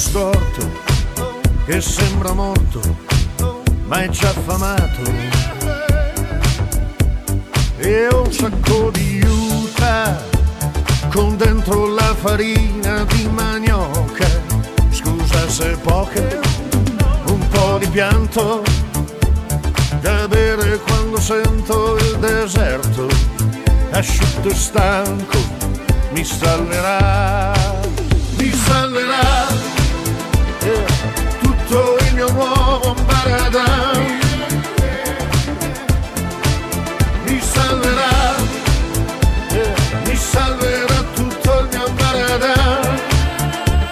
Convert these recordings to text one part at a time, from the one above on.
Storto che sembra morto ma è già affamato e un sacco di yuca con dentro la farina di manioca. Scusa se poca, un po' di pianto da bere quando sento il deserto. Asciutto e stanco mi salverà, mi salverà nuovo paradise salverà, mi salverà tutto il mio ambarada,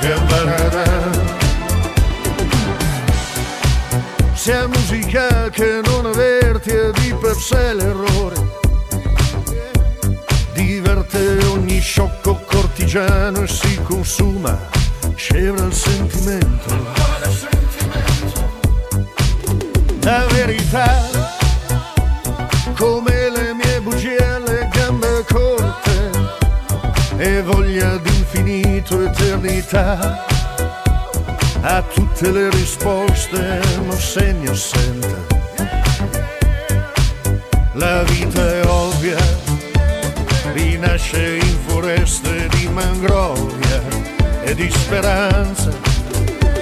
mio ambarada. Sia musica che non averti è di per sé l'errore. Diverte ogni sciocco cortigiano e si consuma, scevra eternità a tutte le risposte non segno assente. La vita è ovvia rinasce in foreste di mangrovia e di speranza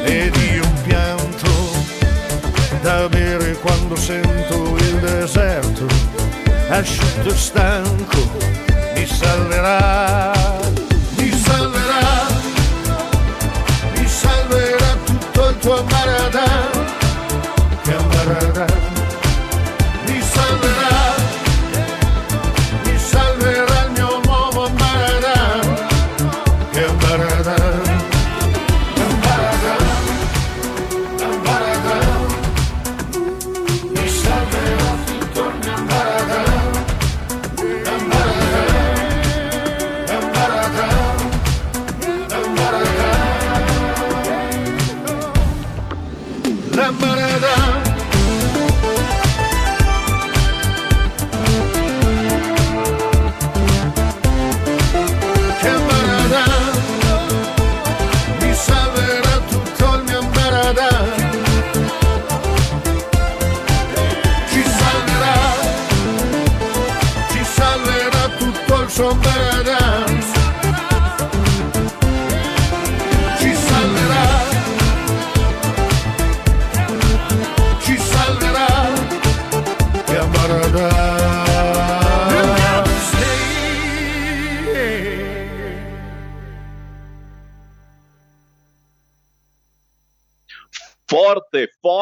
e di un pianto da bere quando sento il deserto. Asciutto e stanco mi salverà,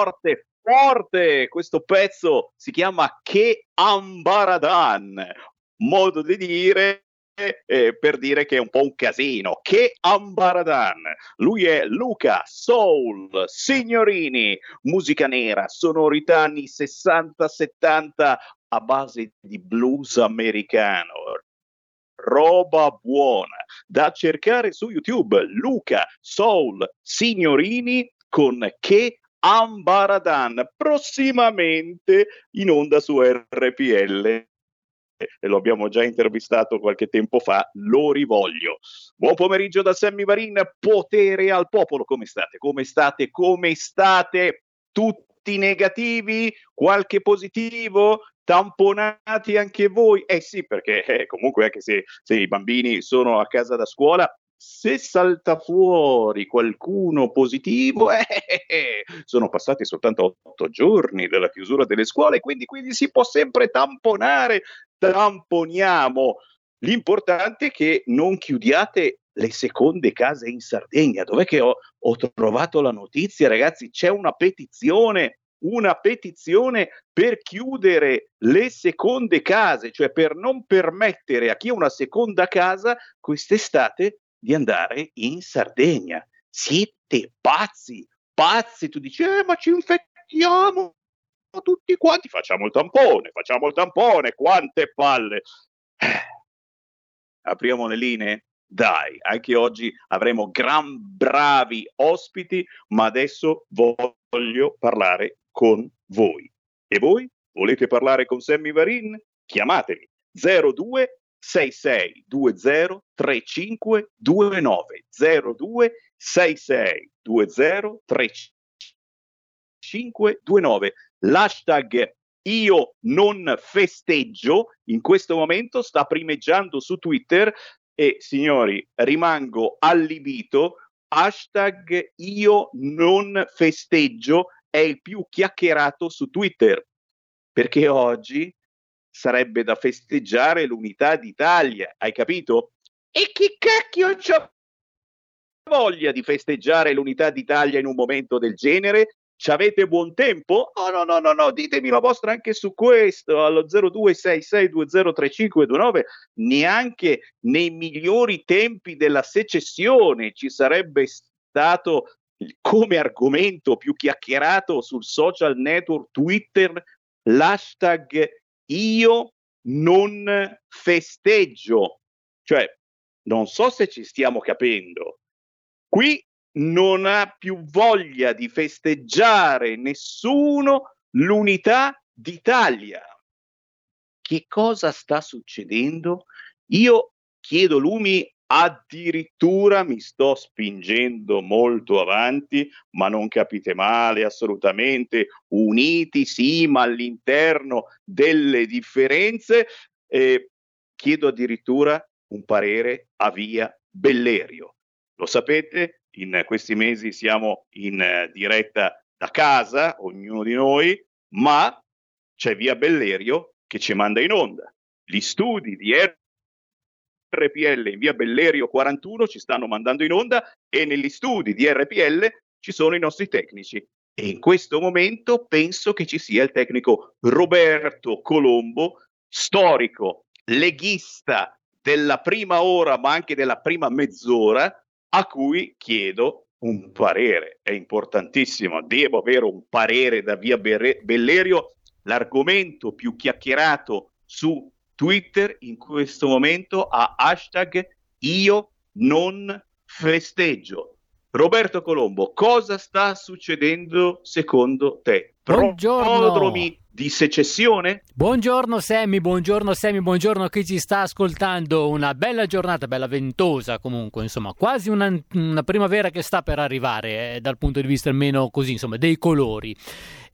forte, forte. Questo pezzo si chiama Che Ambaradan, modo di dire eh, per dire che è un po' un casino. Che Ambaradan. Lui è Luca Soul Signorini, musica nera, sonorità anni 60-70 a base di blues americano. Roba buona da cercare su YouTube. Luca Soul Signorini con Che Ambaradan, prossimamente in onda su RPL. E lo abbiamo già intervistato qualche tempo fa, lo rivoglio. Buon pomeriggio da Sammy Varin, potere al popolo. Come state? Come state? Come state? Tutti negativi? Qualche positivo? tamponati anche voi? Eh sì, perché eh, comunque anche se, se, i bambini sono a casa da scuola, se salta fuori qualcuno positivo, eh, eh, eh, sono passati soltanto otto giorni dalla chiusura delle scuole, quindi, quindi si può sempre tamponare, tamponiamo. L'importante è che non chiudiate le seconde case in Sardegna. Dov'è che ho, ho trovato la notizia, ragazzi? C'è una petizione una petizione per chiudere le seconde case, cioè per non permettere a chi ha una seconda casa quest'estate di andare in Sardegna. Siete pazzi, pazzi. Tu dici, eh, ma ci infettiamo tutti quanti. Facciamo il tampone, facciamo il tampone. Quante palle. Eh. Apriamo le linee? Dai, anche oggi avremo gran bravi ospiti, ma adesso voglio parlare con voi. E voi? Volete parlare con Sammy Varin? Chiamatemi 02 6620 3529 02 6620 3529 l'hashtag io non festeggio in questo momento sta primeggiando su Twitter e signori rimango allibito. Hashtag io non festeggio è il più chiacchierato su Twitter perché oggi sarebbe da festeggiare l'unità d'Italia, hai capito? E chi cacchio c'ha voglia di festeggiare l'unità d'Italia in un momento del genere? Ci avete buon tempo? Oh no, no, no, no, ditemi la vostra anche su questo allo 0266203529. Neanche nei migliori tempi della secessione ci sarebbe stato come argomento più chiacchierato sul social network Twitter l'hashtag io non festeggio. Cioè, non so se ci stiamo capendo. Qui non ha più voglia di festeggiare nessuno l'unità d'Italia. Che cosa sta succedendo? Io chiedo Lumi addirittura mi sto spingendo molto avanti, ma non capite male, assolutamente uniti, sì, ma all'interno delle differenze. Eh, chiedo addirittura un parere a via Bellerio. Lo sapete, in questi mesi siamo in diretta da casa, ognuno di noi, ma c'è via Bellerio che ci manda in onda. Gli studi di RPL in via Bellerio 41 ci stanno mandando in onda e negli studi di RPL ci sono i nostri tecnici. E in questo momento penso che ci sia il tecnico Roberto Colombo, storico, leghista della prima ora, ma anche della prima mezz'ora, a cui chiedo un parere. È importantissimo, devo avere un parere da via Bellerio. L'argomento più chiacchierato su Twitter in questo momento ha hashtag io non festeggio. Roberto Colombo, cosa sta succedendo secondo te? Prodromi di secessione? Buongiorno Sammy, buongiorno Sammy, buongiorno a chi ci sta ascoltando. Una bella giornata, bella ventosa comunque, insomma, quasi una, una primavera che sta per arrivare, eh, dal punto di vista almeno così, insomma, dei colori.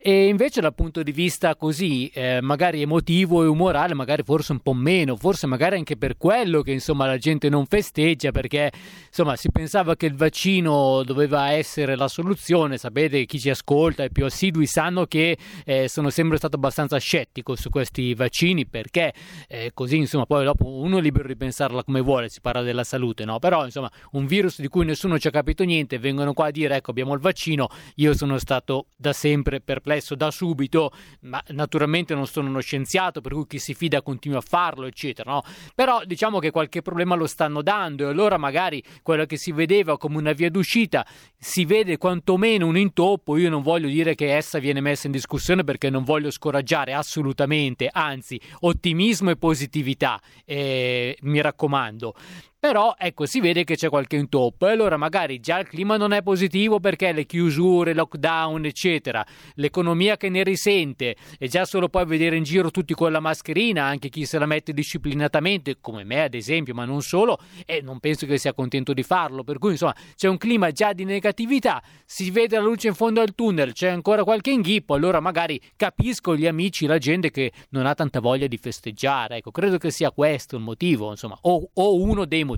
E invece dal punto di vista così, eh, magari emotivo e umorale, magari forse un po' meno, forse magari anche per quello che insomma la gente non festeggia, perché insomma si pensava che il vaccino doveva essere la soluzione, sapete chi ci ascolta e più assidui sanno che eh, sono sempre stato abbastanza scettico su questi vaccini, perché eh, così insomma poi dopo uno è libero di pensarla come vuole, si parla della salute, no? Però insomma un virus di cui nessuno ci ha capito niente, vengono qua a dire ecco abbiamo il vaccino, io sono stato da sempre perplesso perplesso da subito, ma naturalmente non sono uno scienziato, per cui chi si fida continua a farlo, eccetera, no? Però diciamo che qualche problema lo stanno dando e allora magari quello che si vedeva come una via d'uscita si vede quantomeno un intoppo, io non voglio dire che essa viene messa in discussione perché non voglio scoraggiare assolutamente, anzi, ottimismo e positività, eh, mi raccomando. Però ecco, si vede che c'è qualche intoppo. E allora magari già il clima non è positivo perché le chiusure, lockdown, eccetera, l'economia che ne risente. E già solo poi vedere in giro tutti con la mascherina, anche chi se la mette disciplinatamente, come me ad esempio, ma non solo, e non penso che sia contento di farlo, per cui insomma c'è un clima già di negatività, si vede la luce in fondo al tunnel, c'è ancora qualche inghippo, allora magari capisco gli amici, la gente che non ha tanta voglia di festeggiare, ecco, credo che sia questo il motivo, insomma, o, o uno dei motivi.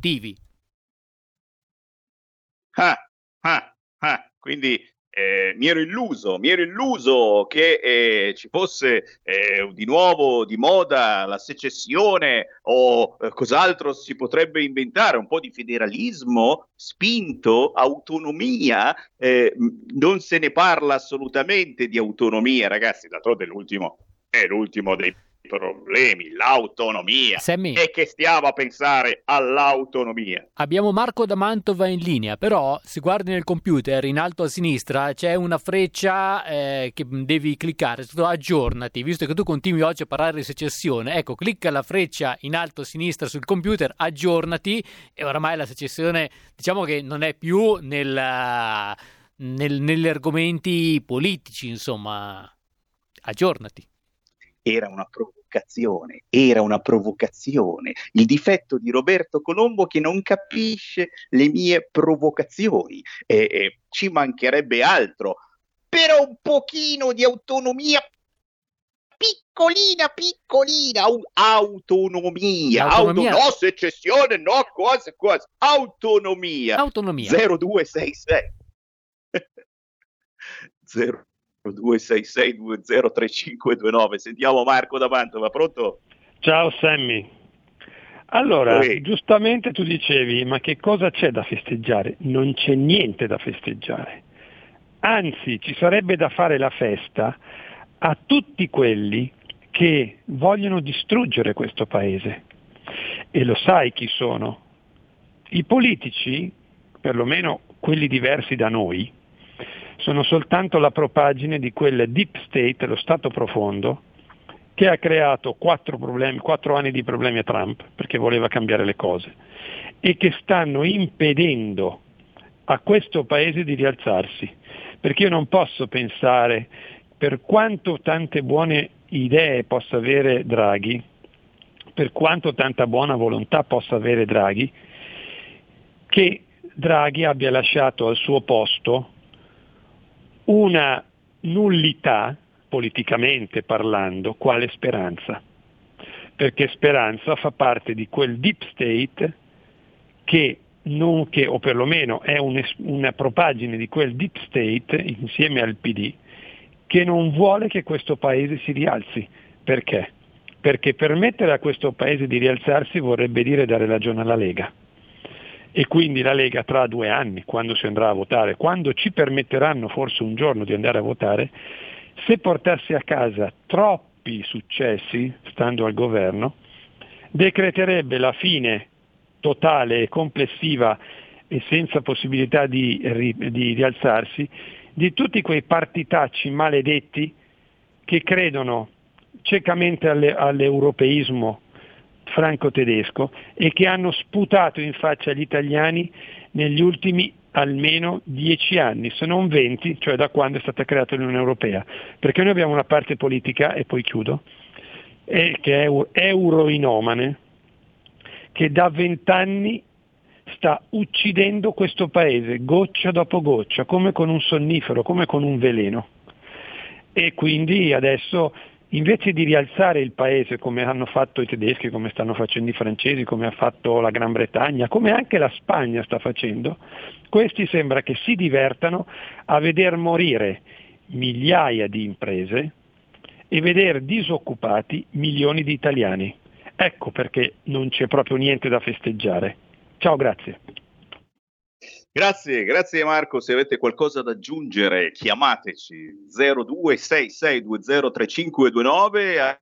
Ah, ah, ah. Quindi eh, mi ero illuso, mi ero illuso che eh, ci fosse eh, di nuovo di moda la secessione o eh, cos'altro si potrebbe inventare, un po' di federalismo spinto, autonomia, eh, non se ne parla assolutamente di autonomia, ragazzi, d'altronde l'ultimo è l'ultimo dei problemi, l'autonomia. Sammy, e che stiamo a pensare all'autonomia. Abbiamo Marco da Mantova in linea, però se guardi nel computer in alto a sinistra c'è una freccia eh, che devi cliccare, aggiornati, visto che tu continui oggi a parlare di secessione, ecco, clicca la freccia in alto a sinistra sul computer, aggiornati e oramai la secessione diciamo che non è più nel, nel, negli argomenti politici, insomma, aggiornati. Era una provocazione, era una provocazione. Il difetto di Roberto Colombo che non capisce le mie provocazioni. E, e ci mancherebbe altro. Però un pochino di autonomia piccolina, piccolina, un, autonomia, autonomia. Auto, no secessione, no cose, cose, autonomia. Autonomia. 0266. 0 266203529. Sentiamo Marco da Mantova, pronto? Ciao Sammy. Allora, Oi. giustamente tu dicevi, ma che cosa c'è da festeggiare? Non c'è niente da festeggiare. Anzi, ci sarebbe da fare la festa a tutti quelli che vogliono distruggere questo paese. E lo sai chi sono? I politici, perlomeno quelli diversi da noi, sono soltanto la propagine di quel deep state, lo Stato profondo, che ha creato quattro, problemi, quattro anni di problemi a Trump perché voleva cambiare le cose e che stanno impedendo a questo paese di rialzarsi. Perché io non posso pensare, per quanto tante buone idee possa avere Draghi, per quanto tanta buona volontà possa avere Draghi, che Draghi abbia lasciato al suo posto una nullità, politicamente parlando, quale speranza. Perché speranza fa parte di quel deep state che, non, che o perlomeno è un, una propagine di quel deep state insieme al PD, che non vuole che questo paese si rialzi. Perché? Perché permettere a questo paese di rialzarsi vorrebbe dire dare ragione alla Lega e quindi la Lega tra due anni, quando si andrà a votare, quando ci permetteranno forse un giorno di andare a votare, se portasse a casa troppi successi, stando al governo, decreterebbe la fine totale e complessiva e senza possibilità di, di rialzarsi di tutti quei partitacci maledetti che credono ciecamente alle, all'europeismo franco-tedesco e che hanno sputato in faccia agli italiani negli ultimi almeno dieci anni, se non venti, cioè da quando è stata creata l'Unione Europea. Perché noi abbiamo una parte politica, e poi chiudo, che è euroinomane, che da vent'anni sta uccidendo questo paese goccia dopo goccia, come con un sonnifero, come con un veleno. E quindi adesso invece di rialzare il paese come hanno fatto i tedeschi, come stanno facendo i francesi, come ha fatto la Gran Bretagna, come anche la Spagna sta facendo, questi sembra che si divertano a veder morire migliaia di imprese e vedere disoccupati milioni di italiani. Ecco perché non c'è proprio niente da festeggiare. Ciao, grazie. Grazie, grazie Marco. Se avete qualcosa da aggiungere, chiamateci 0266203529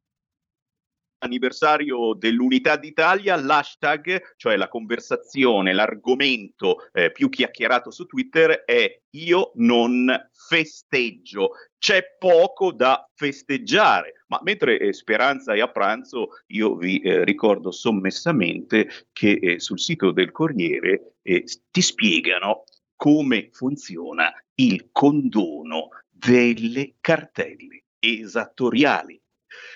anniversario dell'Unità d'Italia, l'hashtag, cioè la conversazione, l'argomento eh, più chiacchierato su Twitter è io non festeggio. C'è poco da festeggiare, ma mentre eh, Speranza è a pranzo, io vi eh, ricordo sommessamente che eh, sul sito del Corriere eh, ti spiegano come funziona il condono delle cartelle esattoriali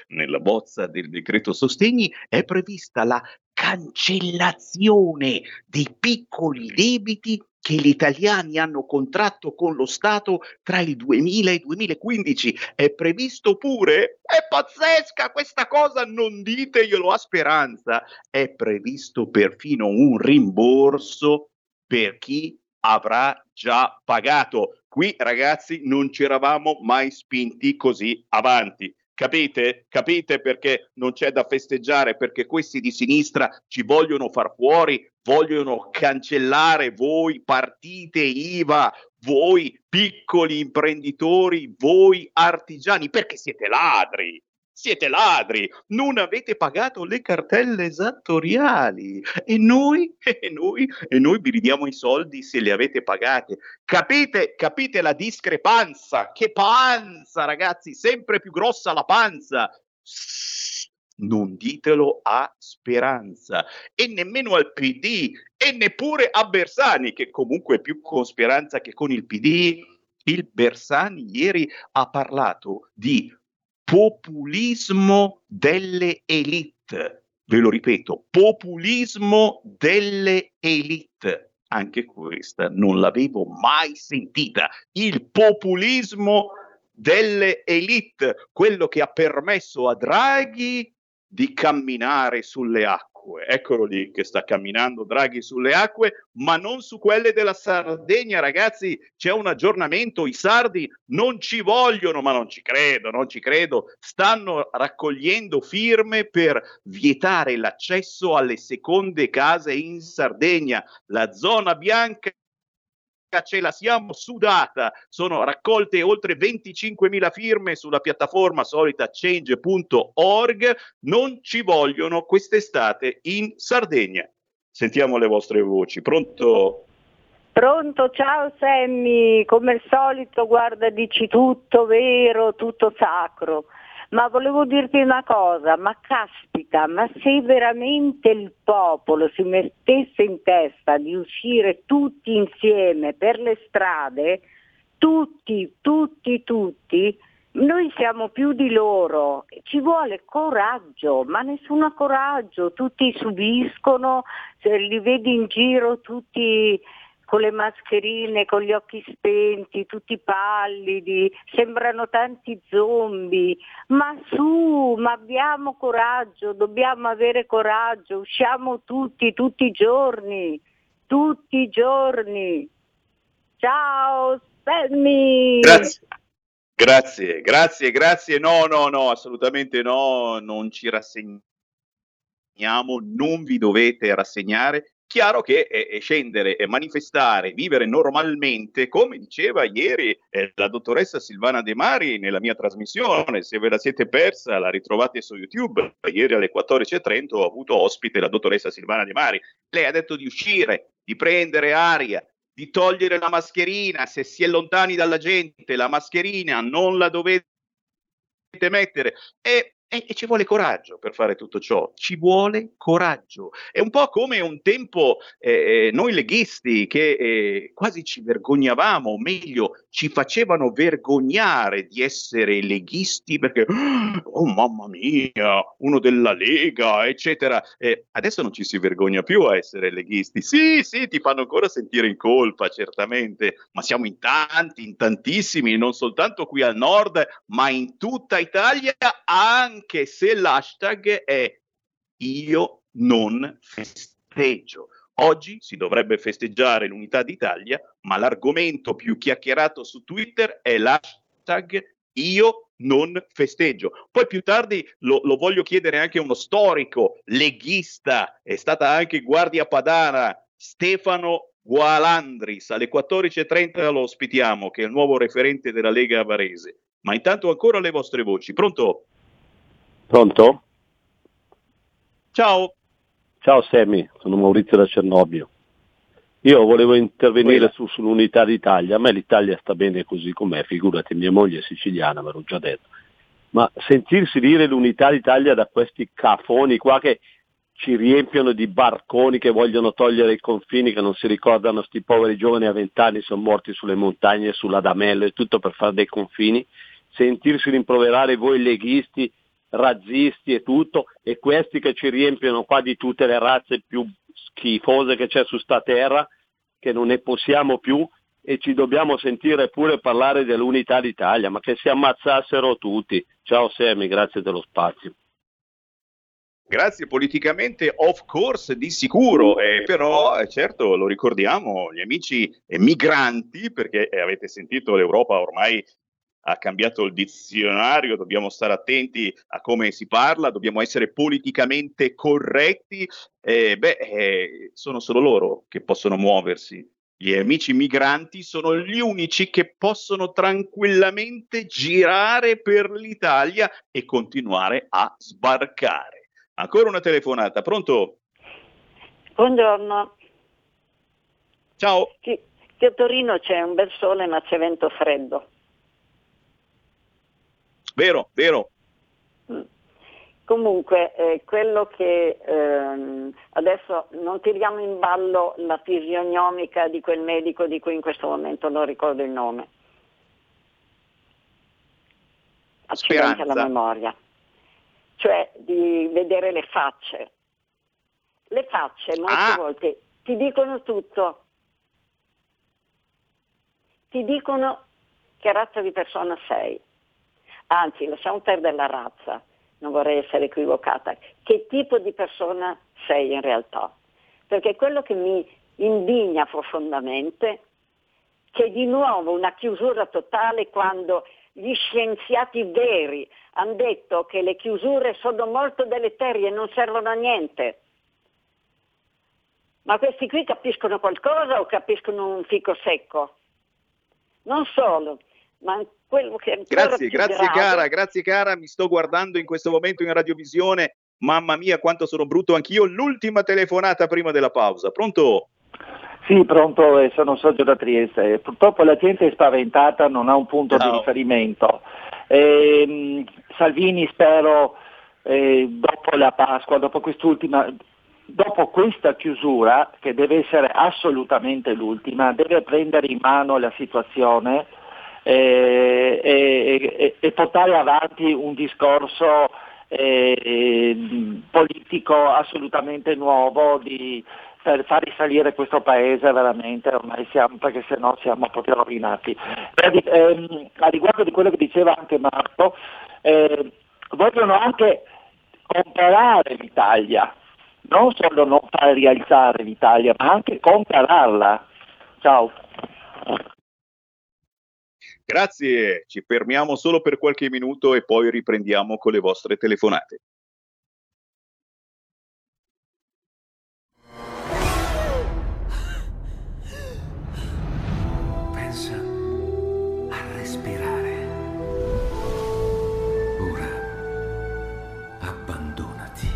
nella bozza del decreto sostegni è prevista la cancellazione dei piccoli debiti che gli italiani hanno contratto con lo Stato tra il 2000 e il 2015. È previsto pure, è pazzesca questa cosa, non diteglielo a speranza, è previsto perfino un rimborso per chi avrà già pagato. Qui ragazzi non ci eravamo mai spinti così avanti. Capite? Capite perché non c'è da festeggiare? Perché questi di sinistra ci vogliono far fuori, vogliono cancellare voi partite IVA, voi piccoli imprenditori, voi artigiani, perché siete ladri siete ladri, non avete pagato le cartelle esattoriali e noi, e noi, e noi vi ridiamo i soldi se le avete pagate. Capite, capite la discrepanza? Che panza, ragazzi, sempre più grossa la panza. Non ditelo a Speranza e nemmeno al PD e neppure a Bersani, che comunque è più con Speranza che con il PD. Il Bersani ieri ha parlato di populismo delle elite. Ve lo ripeto, populismo delle elite. Anche questa non l'avevo mai sentita. Il populismo delle elite, quello che ha permesso a Draghi di camminare sulle acque acque. Eccolo lì che sta camminando Draghi sulle acque, ma non su quelle della Sardegna, ragazzi. C'è un aggiornamento. I sardi non ci vogliono, ma non ci credo, non ci credo. Stanno raccogliendo firme per vietare l'accesso alle seconde case in Sardegna. La zona bianca ce la siamo sudata. Sono raccolte oltre 25.000 firme sulla piattaforma solita change.org. Non ci vogliono quest'estate in Sardegna. Sentiamo le vostre voci. Pronto? Pronto, ciao Sammy, come al solito guarda dici tutto vero, tutto sacro. Ma volevo dirti una cosa, ma caspita, ma se veramente il popolo si mettesse in testa di uscire tutti insieme per le strade, tutti, tutti, tutti, noi siamo più di loro, ci vuole coraggio, ma nessuno ha coraggio, tutti subiscono, li vedi in giro tutti con le mascherine, con gli occhi spenti, tutti pallidi, sembrano tanti zombie. Ma su, ma abbiamo coraggio, dobbiamo avere coraggio, usciamo tutti, tutti i giorni, tutti i giorni. Ciao, Sammy! Grazie. Grazie, grazie, grazie. No, no, no, assolutamente no, non ci rassegniamo, non vi dovete rassegnare chiaro che eh, scendere e manifestare, vivere normalmente, come diceva ieri eh, la dottoressa Silvana De Mari nella mia trasmissione, se ve la siete persa la ritrovate su YouTube, ieri alle 14.30 ho avuto ospite la dottoressa Silvana De Mari, lei ha detto di uscire, di prendere aria, di togliere la mascherina, se si è lontani dalla gente la mascherina non la dovete mettere. E e, e, ci vuole coraggio per fare tutto ciò, ci vuole coraggio. È un po' come un tempo eh, eh, noi leghisti che eh, quasi ci vergognavamo, o meglio, ci facevano vergognare di essere leghisti perché, oh mamma mia, uno della Lega, eccetera. adesso non ci si vergogna più a essere leghisti. Sì, sì, ti fanno ancora sentire in colpa, certamente, ma siamo in tanti, in tantissimi, non soltanto qui al nord, ma in tutta Italia anche anche se l'hashtag è io non festeggio. Oggi si dovrebbe festeggiare l'unità d'Italia, ma l'argomento più chiacchierato su Twitter è l'hashtag io non festeggio. Poi più tardi lo, lo, voglio chiedere anche a uno storico leghista, è stata anche guardia padana, Stefano Gualandris. Alle 14.30 lo ospitiamo, che è il nuovo referente della Lega Varese. Ma intanto ancora le vostre voci. Pronto? Pronto? Ciao. Ciao Semi, sono Maurizio da Cernobbio. Io volevo intervenire su, sull'unità d'Italia, a me l'Italia sta bene così com'è, figurati, mia moglie è siciliana, ve l'ho già detto. Ma sentirsi dire l'unità d'Italia da questi cafoni qua che ci riempiono di barconi che vogliono togliere i confini, che non si ricordano sti poveri giovani a vent'anni sono morti sulle montagne, sulla Damello e tutto per fare dei confini, sentirsi rimproverare voi leghisti razzisti e tutto, e questi che ci riempiono qua di tutte le razze più schifose che c'è su sta terra, che non ne possiamo più e ci dobbiamo sentire pure parlare dell'unità d'Italia, ma che si ammazzassero tutti. Ciao Semi, grazie dello spazio. Grazie, politicamente of course di sicuro, eh, però eh, certo lo ricordiamo, gli amici migranti, perché eh, avete sentito l'Europa ormai ha cambiato il dizionario, dobbiamo stare attenti a come si parla, dobbiamo essere politicamente corretti, eh, beh, eh, sono solo loro che possono muoversi. Gli amici migranti sono gli unici che possono tranquillamente girare per l'Italia e continuare a sbarcare. Ancora una telefonata, pronto? Buongiorno. Ciao. Qui, qui a Torino c'è un bel sole ma c'è vento freddo. Vero, vero. Mm. Comunque, eh, quello che ehm, adesso non tiriamo in ballo la fisionomica di quel medico di cui in questo momento non ricordo il nome. Accidenti alla memoria. Cioè di vedere le facce. Le facce molte ah. volte ti dicono tutto. Ti dicono che razza di persona sei anzi lasciamo perdere la razza, non vorrei essere equivocata, che tipo di persona sei in realtà. Perché quello che mi indigna profondamente, che di nuovo una chiusura totale quando gli scienziati veri hanno detto che le chiusure sono molto deleterie e non servono a niente. Ma questi qui capiscono qualcosa o capiscono un fico secco? Non solo, ma quello che è Grazie, grazie grave... cara, grazie cara, mi sto guardando in questo momento in radiovisione. Mamma mia, quanto sono brutto anch'io. L'ultima telefonata prima della pausa. Pronto? Sì, pronto, eh, sono Sergio da Trieste. Purtroppo la gente è spaventata, non ha un punto Ciao. di riferimento. Eh, Salvini spero eh, dopo la Pasqua, dopo quest'ultima, dopo questa chiusura, che deve essere assolutamente l'ultima, deve prendere in mano la situazione eh, e, e, portare avanti un discorso eh, politico assolutamente nuovo di, per far risalire questo paese veramente ormai siamo, perché se no siamo proprio rovinati. Eh, a riguardo di quello che diceva anche Marco, eh, vogliono anche comprare l'Italia, non solo non far rialzare l'Italia, ma anche comprarla. Ciao. Grazie, ci fermiamo solo per qualche minuto e poi riprendiamo con le vostre telefonate. Pensa a respirare. Ora abbandonati.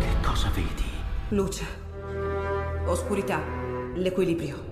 Che cosa vedi? Luce, oscurità, l'equilibrio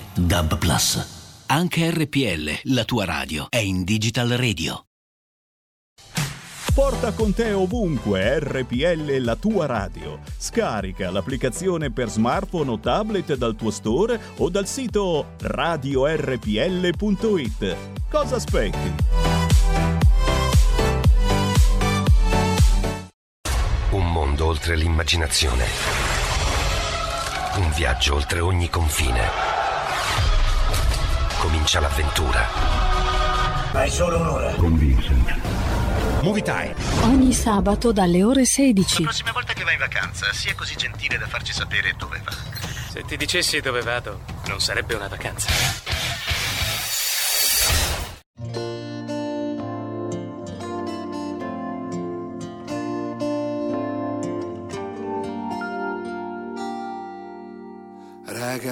Dub Plus. Anche RPL, la tua radio, è in Digital Radio. Porta con te ovunque RPL la tua radio. Scarica l'applicazione per smartphone o tablet dal tuo store o dal sito radiorpl.it. Cosa aspetti? Un mondo oltre l'immaginazione. Un viaggio oltre ogni confine. Comincia l'avventura. Hai solo un'ora. Con Vincent. Movie Time. Ogni sabato dalle ore 16. La prossima volta che vai in vacanza, sia così gentile da farci sapere dove va. Se ti dicessi dove vado. Non sarebbe una vacanza.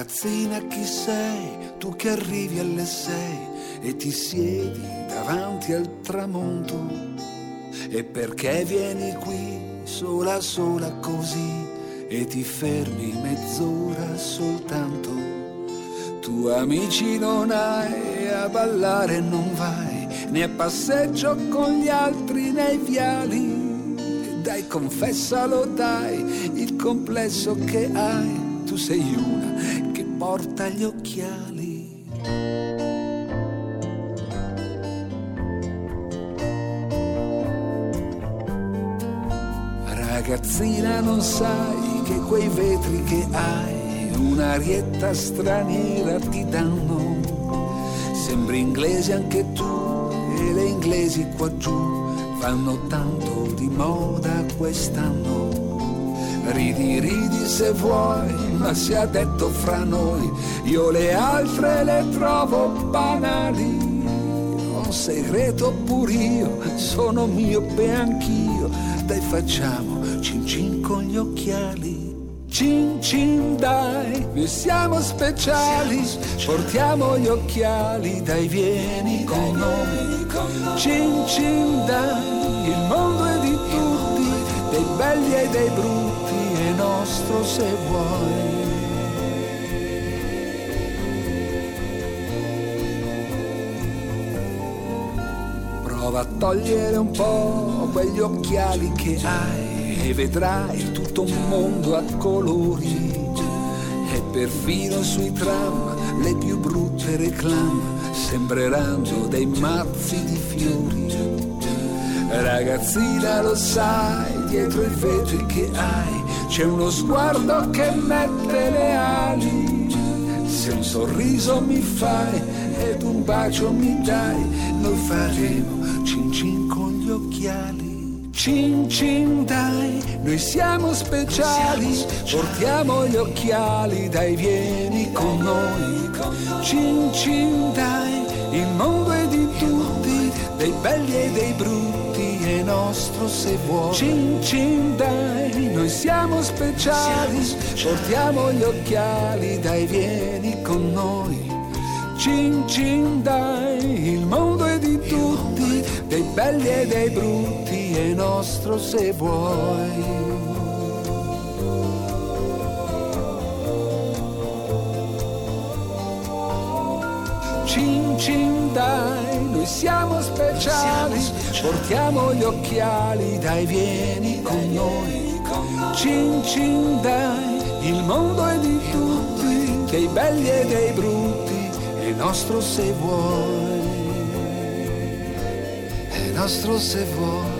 Ragazzina chi sei, tu che arrivi alle sei e ti siedi davanti al tramonto. E perché vieni qui sola sola così e ti fermi mezz'ora soltanto? Tu amici non hai, a ballare non vai, né a passeggio con gli altri nei viali. Dai, confessalo, dai, il complesso che hai tu sei che porta gli occhiali. Ragazzina non sai che quei vetri che hai un'arietta straniera ti danno. Sembri inglese anche tu e le inglesi qua giù fanno tanto di moda quest'anno. Ridi, ridi se vuoi, ma sia detto fra noi, io le altre le trovo banali. Un segreto pur io, sono miope anch'io, dai facciamo cin cin con gli occhiali. Cin cin dai, noi siamo speciali, portiamo gli occhiali, dai vieni con noi. Cin cin dai, il mondo è di tutti, dei belli e dei brutti, nostro se vuoi. Prova a togliere un po' quegli occhiali che hai e vedrai tutto un mondo a colori. E perfino sui tram le più brutte reclame sembreranno dei mazzi di fiori. Ragazzina lo sai, dietro i vetri che hai c'è uno sguardo che mette le ali. Se un sorriso mi fai ed un bacio mi dai, noi faremo cin cin con gli occhiali. Cin cin dai, noi siamo speciali, portiamo gli occhiali, dai vieni con noi. Cin cin dai, il mondo è di tutti, dei belli e dei brutti, è nostro se vuoi. Cin cin dai, noi siamo speciali, portiamo gli occhiali, dai vieni con noi. Cin cin dai, il mondo è di tutti, dei belli e dei brutti, è nostro se vuoi. Cin cin dai, noi siamo speciali, portiamo gli occhiali, dai vieni con noi. Cin cin dai, il mondo è di tutti, dei belli e dei brutti, è nostro se vuoi. È nostro se vuoi.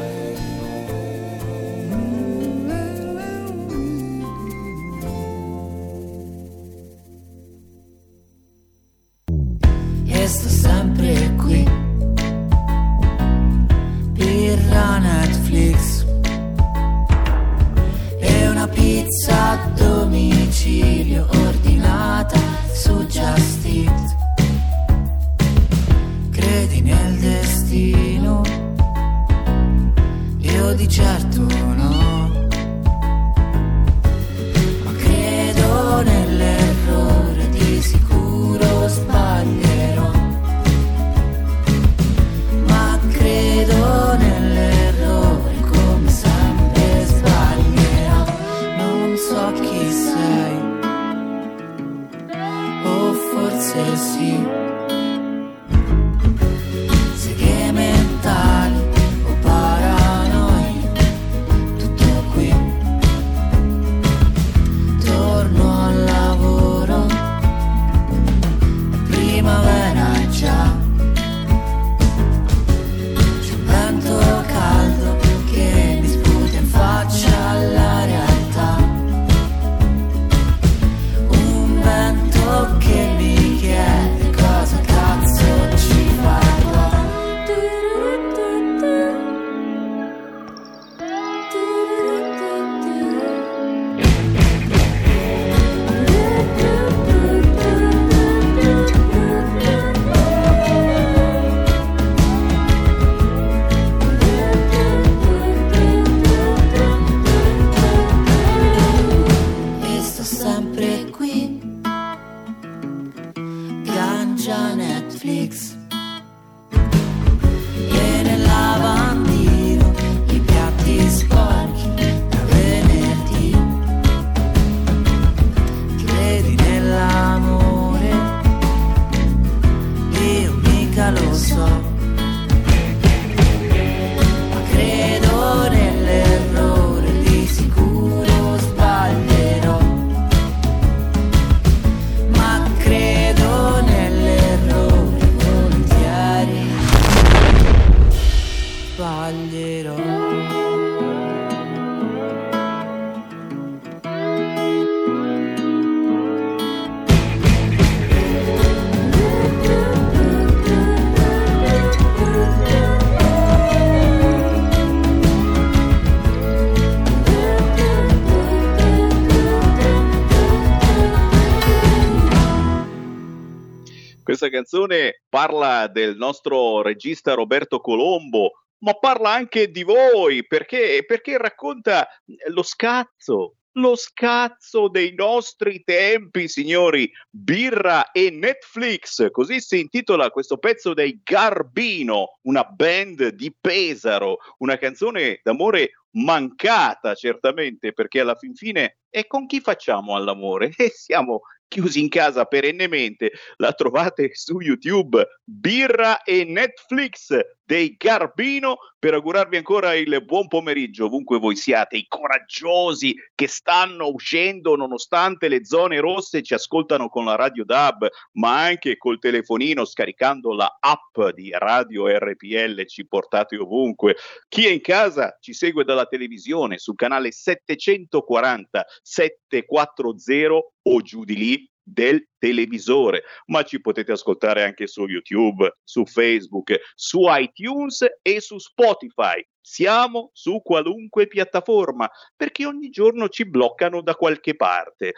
Canzone parla del nostro regista Roberto Colombo, ma parla anche di voi, perché, perché racconta lo scazzo, lo scazzo dei nostri tempi, signori. Birra e Netflix, così si intitola questo pezzo dei Garbino, una band di Pesaro, una canzone d'amore mancata certamente, perché alla fin fine e con chi facciamo all'amore? E siamo chiusi in casa perennemente. La trovate su YouTube, Birra e Netflix dei Garbino, per augurarvi ancora il buon pomeriggio ovunque voi siate, i coraggiosi che stanno uscendo nonostante le zone rosse, ci ascoltano con la Radio DAB, ma anche col telefonino scaricando la app di Radio RPL, ci portate ovunque. Chi è in casa ci segue dalla televisione sul canale 740 740 o giù di lì del televisore, ma ci potete ascoltare anche su YouTube, su Facebook, su iTunes e su Spotify. Siamo su qualunque piattaforma perché ogni giorno ci bloccano da qualche parte.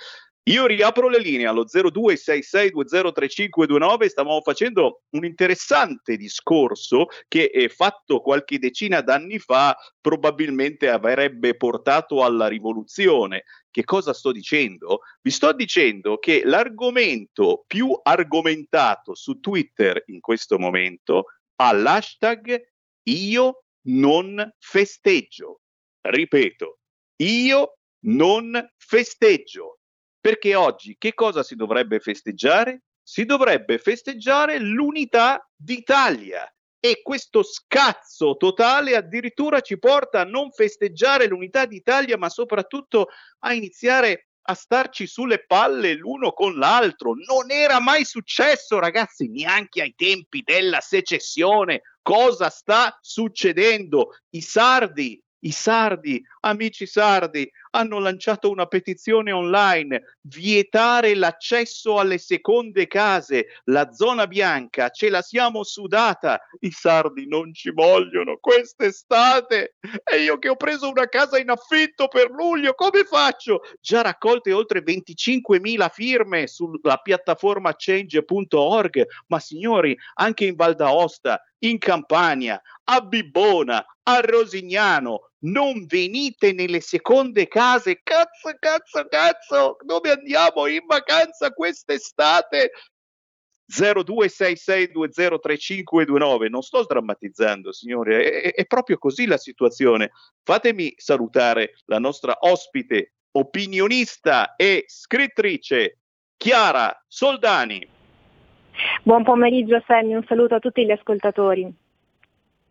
Io riapro le linee allo 0266203529, stavamo facendo un interessante discorso che è fatto qualche decina d'anni fa probabilmente avrebbe portato alla rivoluzione. Che cosa sto dicendo? Vi sto dicendo che l'argomento più argomentato su Twitter in questo momento ha l'hashtag io non festeggio. Ripeto, io non festeggio. Perché oggi che cosa si dovrebbe festeggiare? Si dovrebbe festeggiare l'unità d'Italia. E questo scazzo totale addirittura ci porta a non festeggiare l'unità d'Italia, ma soprattutto a iniziare a starci sulle palle l'uno con l'altro. Non era mai successo, ragazzi, neanche ai tempi della secessione. Cosa sta succedendo? I sardi, i sardi, amici sardi, hanno lanciato una petizione online, vietare l'accesso alle seconde case, la zona bianca, ce la siamo sudata, i sardi non ci vogliono quest'estate. E io che ho preso una casa in affitto per luglio, come faccio? Già raccolte oltre 25.000 firme sulla piattaforma change.org, ma signori, anche in Val d'Aosta, in Campania, a Bibbona, a Rosignano, non venite nelle seconde case, cazzo, cazzo, cazzo, dove andiamo in vacanza quest'estate? 0266203529, non sto sdrammatizzando signori, è, è proprio così la situazione. Fatemi salutare la nostra ospite, opinionista e scrittrice Chiara Soldani. Buon pomeriggio Sammy, un saluto a tutti gli ascoltatori.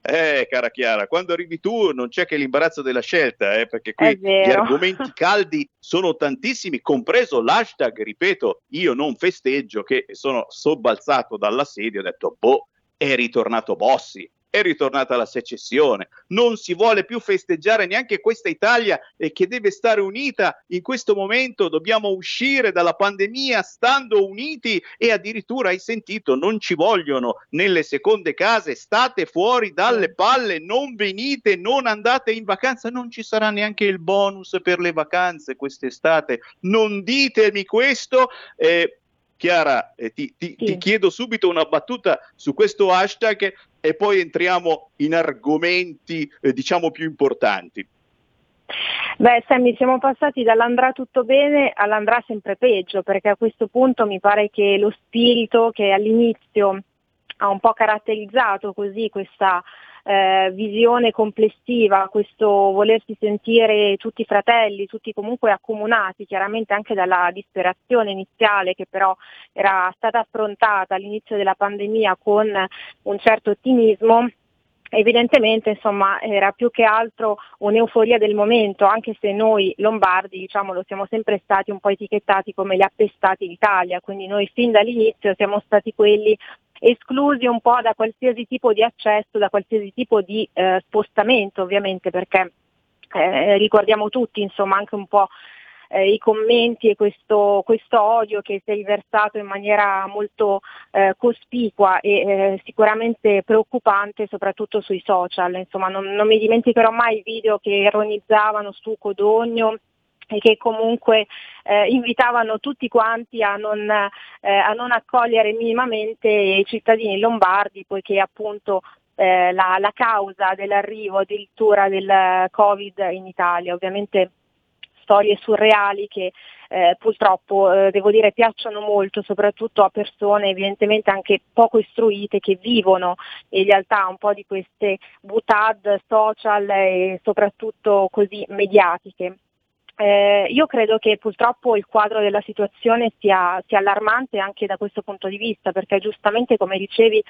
Eh, cara Chiara, quando arrivi tu non c'è che l'imbarazzo della scelta, eh, perché qui gli argomenti caldi sono tantissimi, compreso l'hashtag, ripeto, io non festeggio, che sono sobbalzato dalla sedia ho detto, boh, è ritornato Bossi, è ritornata la secessione, non si vuole più festeggiare neanche questa Italia eh, che deve stare unita in questo momento, dobbiamo uscire dalla pandemia stando uniti e addirittura hai sentito, non ci vogliono nelle seconde case, state fuori dalle palle, non venite, non andate in vacanza, non ci sarà neanche il bonus per le vacanze quest'estate, non ditemi questo. eh, Chiara, eh, ti, ti- ti chiedo subito una battuta su questo hashtag e poi entriamo in argomenti, eh, diciamo, più importanti. Beh, Sammy, siamo passati dall'andrà tutto bene all'andrà sempre peggio, perché a questo punto mi pare che lo spirito che all'inizio ha un po' caratterizzato così questa eh, visione complessiva, questo volersi sentire tutti fratelli, tutti comunque accomunati, chiaramente anche dalla disperazione iniziale che però era stata affrontata all'inizio della pandemia con un certo ottimismo, Evidentemente insomma, era più che altro un'euforia del momento, anche se noi lombardi diciamo, lo siamo sempre stati un po' etichettati come gli appestati d'Italia, quindi noi fin dall'inizio siamo stati quelli esclusi un po' da qualsiasi tipo di accesso, da qualsiasi tipo di eh, spostamento ovviamente, perché eh, ricordiamo tutti insomma anche un po' eh, i commenti e questo, questo, odio che si è riversato in maniera molto eh, cospicua e eh, sicuramente preoccupante soprattutto sui social. Insomma, non, non mi dimenticherò mai i video che ironizzavano su Codogno e che comunque eh, invitavano tutti quanti a non, eh, a non, accogliere minimamente i cittadini lombardi, poiché appunto eh, la, la, causa dell'arrivo addirittura del Covid in Italia. Ovviamente storie surreali che eh, purtroppo eh, devo dire piacciono molto soprattutto a persone evidentemente anche poco istruite che vivono in realtà un po' di queste butad social e soprattutto così mediatiche. Eh, io credo che purtroppo il quadro della situazione sia, sia, allarmante anche da questo punto di vista, perché giustamente come dicevi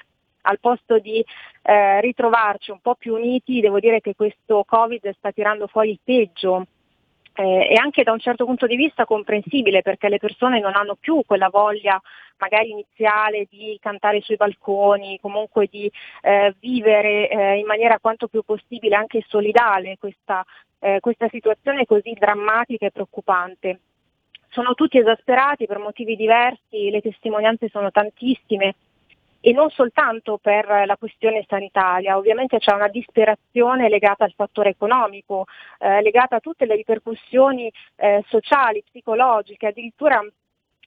al posto di eh, ritrovarci un po' più uniti, devo dire che questo Covid sta tirando fuori il peggio eh, e anche da un certo punto di vista comprensibile perché le persone non hanno più quella voglia magari iniziale di cantare sui balconi, comunque di eh, vivere eh, in maniera quanto più possibile anche solidale questa, eh, questa situazione così drammatica e preoccupante. Sono tutti esasperati per motivi diversi, le testimonianze sono tantissime, e non soltanto per la questione sanitaria, ovviamente c'è una disperazione legata al fattore economico, eh, legata a tutte le ripercussioni eh, sociali, psicologiche, addirittura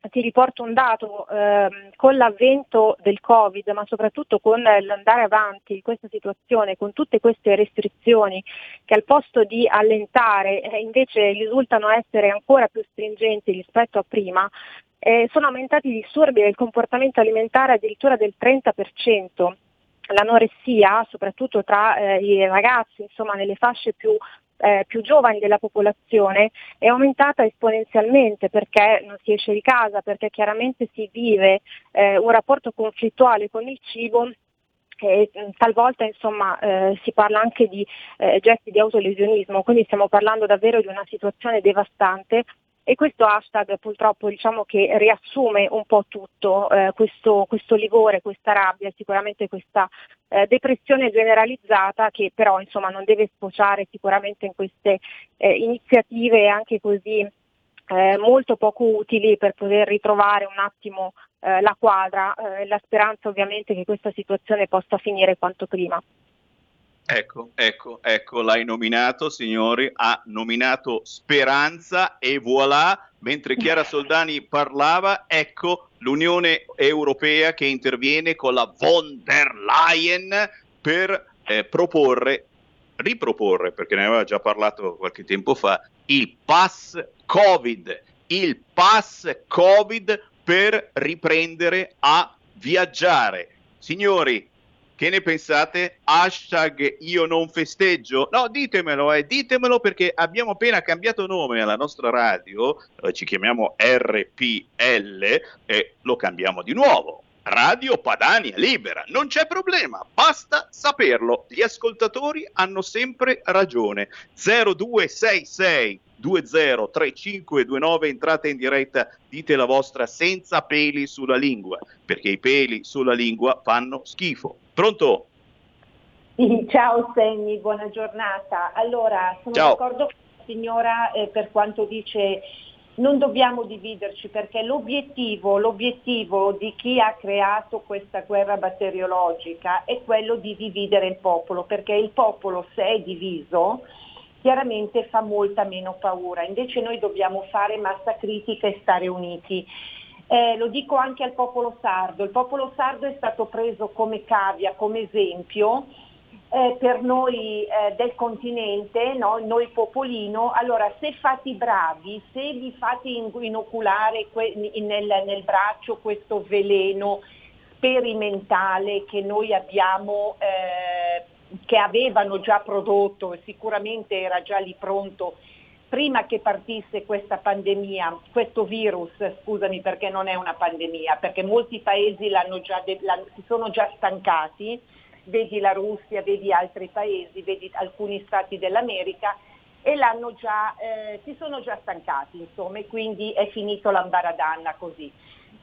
ti riporto un dato, eh, con l'avvento del Covid, ma soprattutto con l'andare avanti di questa situazione, con tutte queste restrizioni che al posto di allentare eh, invece risultano essere ancora più stringenti rispetto a prima, eh, sono aumentati i disturbi del comportamento alimentare addirittura del 30%. L'anoressia, soprattutto tra eh, i ragazzi, insomma nelle fasce più eh, più giovani della popolazione è aumentata esponenzialmente perché non si esce di casa, perché chiaramente si vive eh, un rapporto conflittuale con il cibo e talvolta insomma, eh, si parla anche di eh, gesti di autolesionismo, quindi stiamo parlando davvero di una situazione devastante e questo hashtag purtroppo diciamo che riassume un po' tutto, eh, questo, questo, livore, questa rabbia, sicuramente questa eh, depressione generalizzata che però insomma, non deve sfociare sicuramente in queste eh, iniziative anche così eh, molto poco utili per poter ritrovare un attimo eh, la quadra e eh, la speranza ovviamente che questa situazione possa finire quanto prima. Ecco, ecco, ecco, l'hai nominato, signori, ha nominato Speranza e voilà, mentre Chiara Soldani parlava, ecco l'Unione Europea che interviene con la von der Leyen per eh, proporre, riproporre, perché ne aveva già parlato qualche tempo fa, il pass Covid, il pass Covid per riprendere a viaggiare. Signori, che ne pensate? Hashtag io non festeggio? No, ditemelo, eh, ditemelo perché abbiamo appena cambiato nome alla nostra radio, eh, ci chiamiamo RPL e lo cambiamo di nuovo. Radio Padania Libera, non c'è problema, basta saperlo. Gli ascoltatori hanno sempre ragione. 0266 203529 entrate in diretta, dite la vostra senza peli sulla lingua, perché i peli sulla lingua fanno schifo. Pronto? Ciao Sammy, buona giornata. Allora, sono Ciao. d'accordo con la signora eh, per quanto dice non dobbiamo dividerci perché l'obiettivo, l'obiettivo, di chi ha creato questa guerra batteriologica è quello di dividere il popolo, perché il popolo se è diviso chiaramente fa molta meno paura. Invece noi dobbiamo fare massa critica e stare uniti. Eh, lo dico anche al popolo sardo, il popolo sardo è stato preso come cavia, come esempio eh, per noi eh, del continente, no? noi popolino, allora se fate bravi, se vi fate inoculare que- nel, nel, braccio questo veleno sperimentale che noi abbiamo, eh, che avevano già prodotto e sicuramente era già lì pronto prima che partisse questa pandemia, questo virus, scusami perché non è una pandemia, perché molti paesi già, si sono già stancati, vedi la Russia, vedi altri paesi, vedi alcuni stati dell'America e già, eh, si sono già stancati insomma e quindi è finito l'ambaradanna così.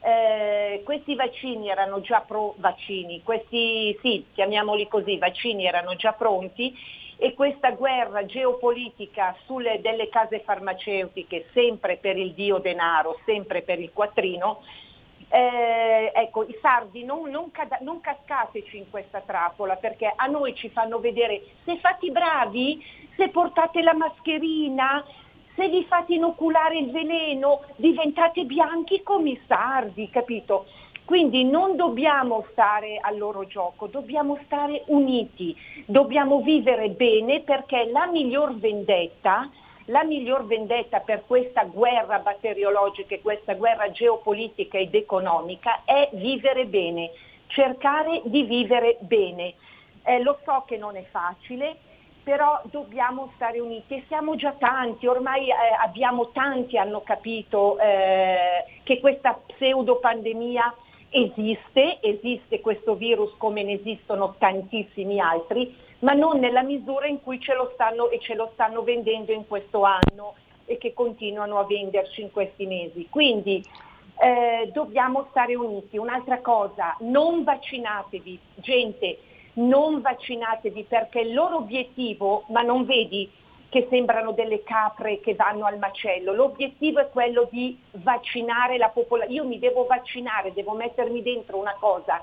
Eh, questi vaccini erano già pro vaccini, questi sì, chiamiamoli così, vaccini erano già pronti e questa guerra geopolitica sulle delle case farmaceutiche, sempre per il dio denaro, sempre per il quattrino, eh, ecco, i sardi non, non, cada- non, cascateci in questa trappola perché a noi ci fanno vedere se fate bravi, se portate la mascherina, se vi fate inoculare il veleno, diventate bianchi come i sardi, capito? Quindi non dobbiamo stare al loro gioco, dobbiamo stare uniti, dobbiamo vivere bene perché la miglior vendetta la miglior vendetta per questa guerra batteriologica e questa guerra geopolitica ed economica è vivere bene, cercare di vivere bene. Eh, lo so che non è facile, però dobbiamo stare uniti e siamo già tanti, ormai eh, abbiamo tanti hanno capito eh, che questa pseudo pandemia esiste, esiste questo virus come ne esistono tantissimi altri, ma non nella misura in cui ce lo stanno e ce lo stanno vendendo in questo anno e che continuano a venderci in questi mesi. Quindi eh, dobbiamo stare uniti. Un'altra cosa, non vaccinatevi, gente, non vaccinatevi perché il loro obiettivo, ma non vedi che sembrano delle capre che vanno al macello, l'obiettivo è quello di vaccinare la popolazione. Io mi devo vaccinare, devo mettermi dentro una cosa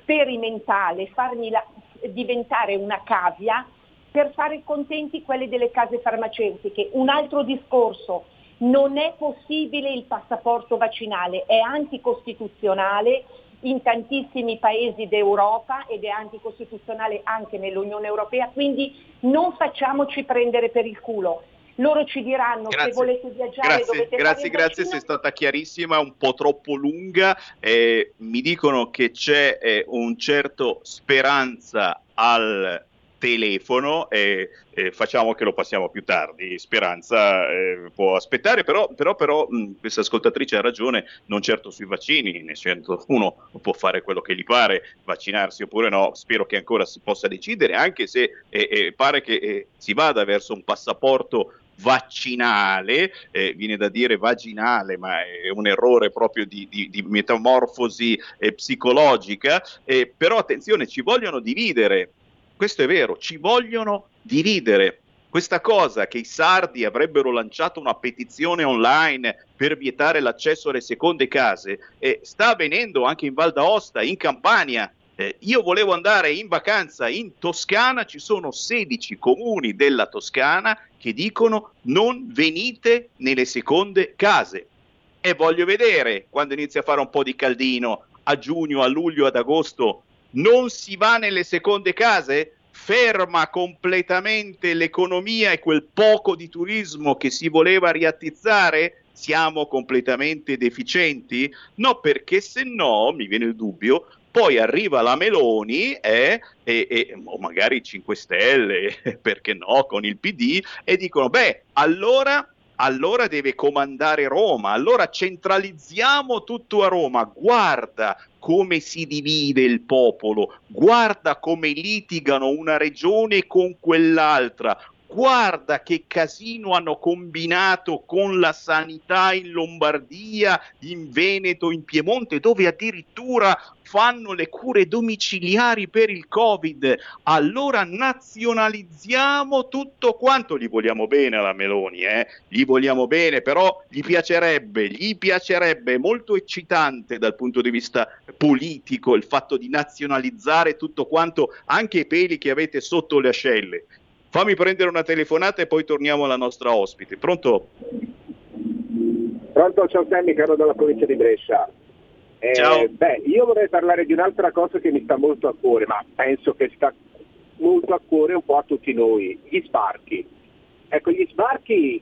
sperimentale, farmi la, diventare una cavia per fare contenti quelli delle case farmaceutiche. Un altro discorso, non è possibile il passaporto vaccinale, è anticostituzionale in tantissimi paesi d'Europa ed è anticostituzionale anche nell'Unione Europea, quindi non facciamoci prendere per il culo. Loro ci diranno grazie. se volete viaggiare grazie, dovete grazie, grazie, sei stata chiarissima, un po' troppo lunga. Eh, mi dicono che c'è eh, un certo speranza al telefono e, e, facciamo che lo passiamo più tardi. Speranza eh, può aspettare, però, però, però mh, questa ascoltatrice ha ragione, non certo sui vaccini, nel senso uno può fare quello che gli pare, vaccinarsi oppure no, spero che ancora si possa decidere, anche se eh, eh, pare che eh, si vada verso un passaporto vaccinale, eh, viene da dire vaginale, ma è un errore proprio di, di, di metamorfosi eh, psicologica, eh, però attenzione, ci vogliono dividere, questo è vero, ci vogliono dividere. Questa cosa che i sardi avrebbero lanciato una petizione online per vietare l'accesso alle seconde case, eh, sta avvenendo anche in Val d'Aosta, in Campania, eh, io volevo andare in vacanza in Toscana, ci sono 16 comuni della Toscana che dicono non venite nelle seconde case. E voglio vedere quando inizia a fare un po' di caldino, a giugno, a luglio, ad agosto, non si va nelle seconde case? Ferma completamente l'economia e quel poco di turismo che si voleva riattizzare? Siamo completamente deficienti? No, perché se no, mi viene il dubbio, poi arriva la Meloni eh, e, e, o magari 5 Stelle, perché no, con il PD, e dicono, beh, allora allora deve comandare Roma, allora centralizziamo tutto a Roma, guarda come si divide il popolo, guarda come litigano una regione con quell'altra, guarda che casino hanno combinato con la sanità in Lombardia, in Veneto, in Piemonte, dove addirittura fanno le cure domiciliari per il Covid. Allora nazionalizziamo tutto quanto. Gli vogliamo bene alla Meloni, eh? Gli vogliamo bene, però gli piacerebbe, gli piacerebbe molto eccitante dal punto di vista politico il fatto di nazionalizzare tutto quanto, anche i peli che avete sotto le ascelle. Fammi prendere una telefonata e poi torniamo alla nostra ospite. Pronto? Pronto, ciao Sammy, caro dalla provincia di Brescia. Eh. Beh, io vorrei parlare di un'altra cosa che mi sta molto a cuore, ma penso che sta molto a cuore un po' a tutti noi, gli sbarchi. Ecco, gli sbarchi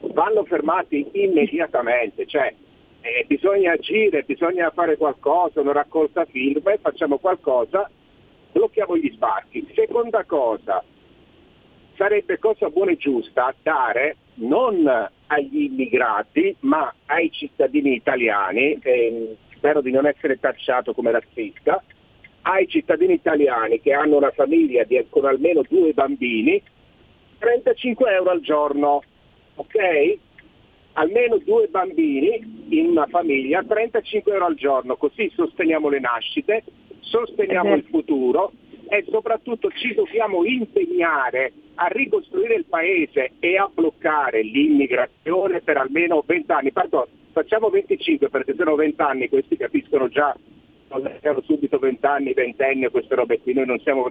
vanno fermati immediatamente, cioè eh, bisogna agire, bisogna fare qualcosa, una raccolta firme, facciamo qualcosa, blocchiamo gli sbarchi. Seconda cosa, sarebbe cosa buona e giusta dare non agli immigrati ma ai cittadini italiani, eh, spero di non essere tacciato come razzista, ai cittadini italiani che hanno una famiglia di, con almeno due bambini 35 euro al giorno, ok? Almeno due bambini in una famiglia, 35 euro al giorno, così sosteniamo le nascite, sosteniamo il futuro e soprattutto ci dobbiamo impegnare a ricostruire il paese e a bloccare l'immigrazione per almeno 20 anni. Pardon, facciamo 25 perché se no 20 anni questi capiscono già, erano subito 20 anni, 20 anni queste robe qui, noi non siamo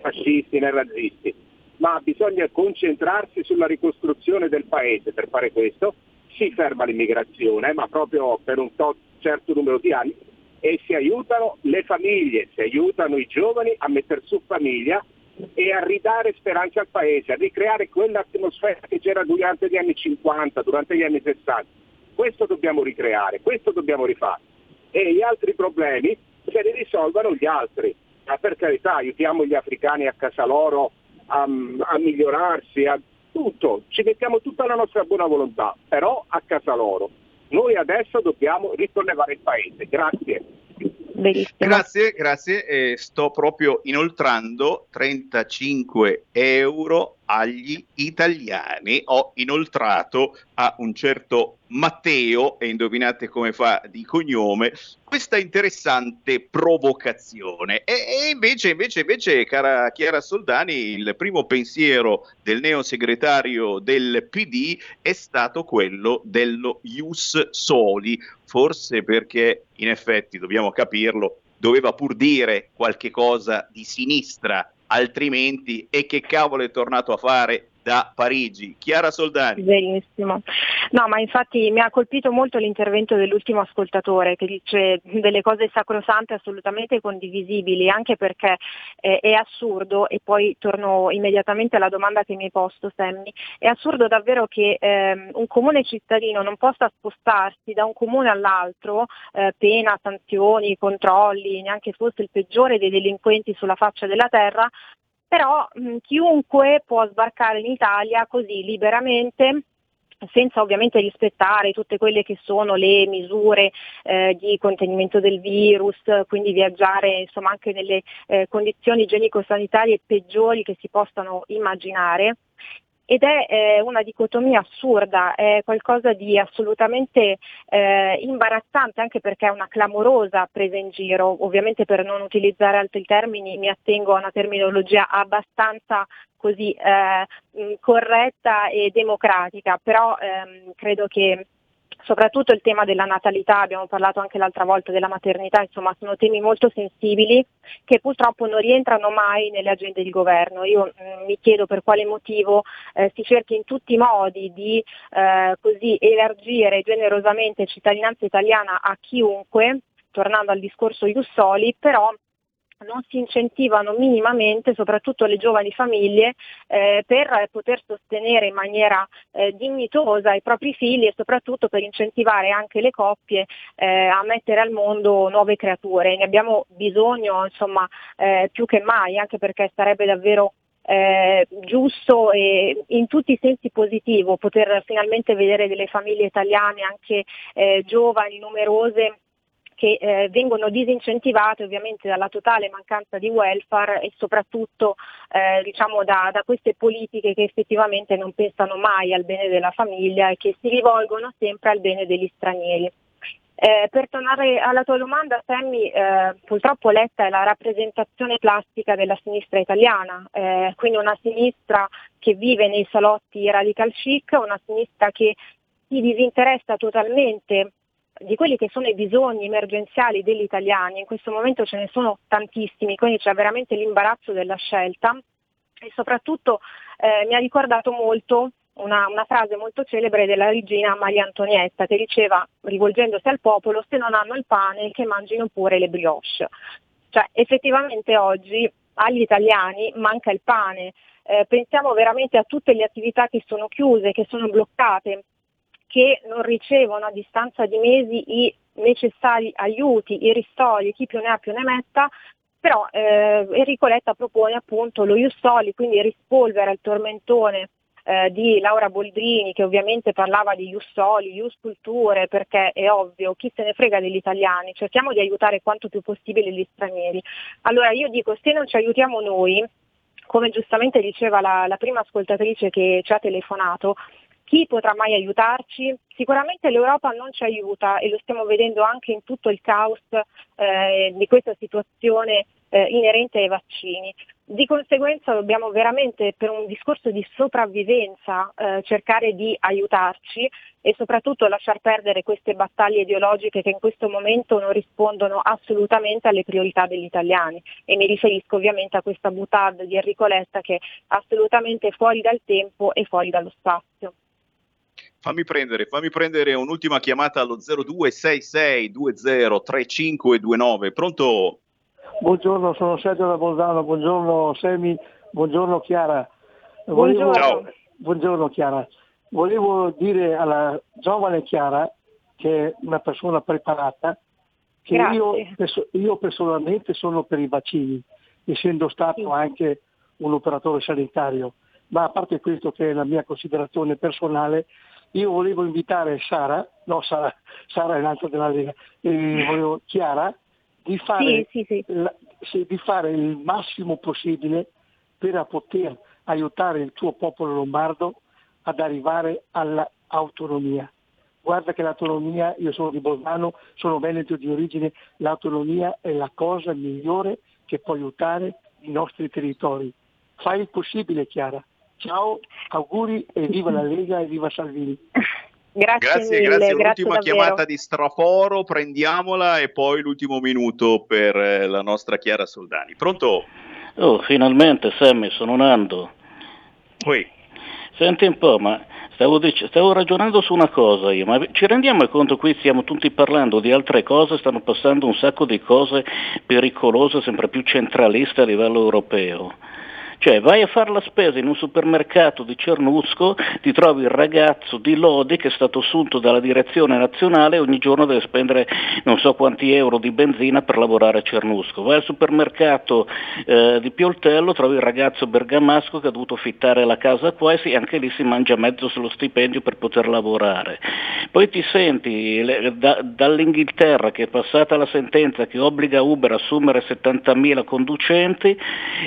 fascisti né razzisti ma bisogna concentrarsi sulla ricostruzione del paese. Per fare questo si ferma l'immigrazione, ma proprio per un to- certo numero di anni, e si aiutano le famiglie, si aiutano i giovani a mettere su famiglia e a ridare speranza al paese, a ricreare quell'atmosfera che c'era durante gli anni 50, durante gli anni 60. Questo dobbiamo ricreare, questo dobbiamo rifare. E gli altri problemi se li risolvano gli altri. Ma per carità, aiutiamo gli africani a casa loro a, a migliorarsi, a tutto, ci mettiamo tutta la nostra buona volontà, però a casa loro. Noi adesso dobbiamo risollevare il paese. Grazie. Benissimo. Grazie, grazie. Eh, sto proprio inoltrando 35 euro agli italiani. Ho inoltrato a un certo Matteo, e indovinate come fa di cognome, questa interessante provocazione. E, e invece, invece, invece, cara Chiara Soldani, il primo pensiero del neosegretario del PD è stato quello dello Ius Soli, forse perché in effetti, dobbiamo capirlo, doveva pur dire qualche cosa di sinistra, altrimenti e che cavolo è tornato a fare da Parigi. Chiara Soldani. Benissimo. No, ma infatti mi ha colpito molto l'intervento dell'ultimo ascoltatore che dice delle cose sacrosante assolutamente condivisibili, anche perché eh, è assurdo, e poi torno immediatamente alla domanda che mi hai posto Sammy, è assurdo davvero che eh, un comune cittadino non possa spostarsi da un comune all'altro, eh, pena, sanzioni, controlli, neanche fosse il peggiore dei delinquenti sulla faccia della terra, però mh, chiunque può sbarcare in Italia così liberamente senza ovviamente rispettare tutte quelle che sono le misure eh, di contenimento del virus, quindi viaggiare insomma, anche nelle eh, condizioni igienico-sanitarie peggiori che si possano immaginare ed è eh, una dicotomia assurda, è qualcosa di assolutamente eh, imbarazzante anche perché è una clamorosa presa in giro, ovviamente per non utilizzare altri termini mi attengo a una terminologia abbastanza così eh, corretta e democratica, però ehm, credo che soprattutto il tema della natalità, abbiamo parlato anche l'altra volta della maternità, insomma sono temi molto sensibili che purtroppo non rientrano mai nelle agende di governo. Io mh, mm, mi chiedo per quale motivo eh, si cerchi in tutti i modi di eh, così elargire generosamente cittadinanza italiana a chiunque, tornando al discorso Jussoli, però non si incentivano minimamente, soprattutto le giovani famiglie, eh, per poter sostenere in maniera eh, dignitosa i propri figli e soprattutto per incentivare anche le coppie eh, a mettere al mondo nuove creature. Ne abbiamo bisogno insomma, eh, più che mai, anche perché sarebbe davvero eh, giusto e in tutti i sensi positivo poter finalmente vedere delle famiglie italiane anche eh, giovani, numerose, che eh, vengono disincentivate ovviamente dalla totale mancanza di welfare e soprattutto eh, diciamo da, da, queste politiche che effettivamente non pensano mai al bene della famiglia e che si rivolgono sempre al bene degli stranieri. Eh, per tornare alla tua domanda, Sammy, eh, purtroppo Letta è la rappresentazione plastica della sinistra italiana, eh, quindi una sinistra che vive nei salotti radical chic, una sinistra che si disinteressa totalmente di quelli che sono i bisogni emergenziali degli italiani, in questo momento ce ne sono tantissimi, quindi c'è veramente l'imbarazzo della scelta e soprattutto eh, mi ha ricordato molto una, una, frase molto celebre della regina Maria Antonietta che diceva, rivolgendosi al popolo, se non hanno il pane che mangino pure le brioche. Cioè effettivamente oggi agli italiani manca il pane. Eh, pensiamo veramente a tutte le attività che sono chiuse, che sono bloccate, che non ricevono a distanza di mesi i necessari aiuti, i ristori, chi più ne ha più ne metta, però eh, Enrico Letta propone appunto lo Iustoli, quindi rispolvera il tormentone eh, di Laura Boldrini che ovviamente parlava di Iustoli, Ius Culture, perché è ovvio, chi se ne frega degli italiani, cerchiamo di aiutare quanto più possibile gli stranieri. Allora io dico, se non ci aiutiamo noi, come giustamente diceva la, la prima ascoltatrice che ci ha telefonato, chi potrà mai aiutarci? Sicuramente l'Europa non ci aiuta e lo stiamo vedendo anche in tutto il caos eh, di questa situazione eh, inerente ai vaccini. Di conseguenza dobbiamo veramente per un discorso di sopravvivenza eh, cercare di aiutarci e soprattutto lasciar perdere queste battaglie ideologiche che in questo momento non rispondono assolutamente alle priorità degli italiani e mi riferisco ovviamente a questa butad di Enrico Letta che è assolutamente fuori dal tempo e fuori dallo spazio. Fammi prendere, fammi prendere un'ultima chiamata allo 0266203529. Pronto? Buongiorno, sono Sergio da Bolzano, buongiorno Semi, buongiorno Chiara. Volevo, Ciao. Buongiorno Chiara. Volevo dire alla giovane Chiara, che è una persona preparata, che io, io personalmente sono per i vaccini, essendo stato anche un operatore sanitario. Ma a parte questo che è la mia considerazione personale, io volevo invitare Sara, no Sara, Sara è un'altra della Lega, eh, volevo Chiara, di fare, Sì, sì, la- sì, di fare il massimo possibile per poter aiutare il tuo popolo lombardo ad arrivare all'autonomia. Guarda che l'autonomia, io sono di Bolzano, sono veneto di origine, l'autonomia è la cosa migliore che può aiutare i nostri territori. Fai il possibile Chiara. Ciao, auguri e viva la Lega e viva Salvini. Grazie, Grazie, mille, grazie. grazie L'ultima davvero. chiamata di Straforo, prendiamola e poi l'ultimo minuto per eh, la nostra Chiara Soldani. Pronto? Oh, finalmente Sammy, sono Nando. Ui. Senti un po', ma stavo, dic- stavo ragionando su una cosa io, ma ci rendiamo conto qui stiamo tutti parlando di altre cose, stanno passando un sacco di cose pericolose, sempre più centraliste a livello europeo. Cioè vai a fare la spesa in un supermercato di Cernusco, ti trovi il ragazzo di Lodi che è stato assunto dalla direzione nazionale e ogni giorno deve spendere non so quanti euro di benzina per lavorare a Cernusco. Vai al supermercato eh, di Pioltello, trovi il ragazzo bergamasco che ha dovuto fittare la casa qua e sì, anche lì si mangia mezzo sullo stipendio per poter lavorare. Poi ti senti le- da- dall'Inghilterra che è passata la sentenza che obbliga Uber a assumere 70.000 conducenti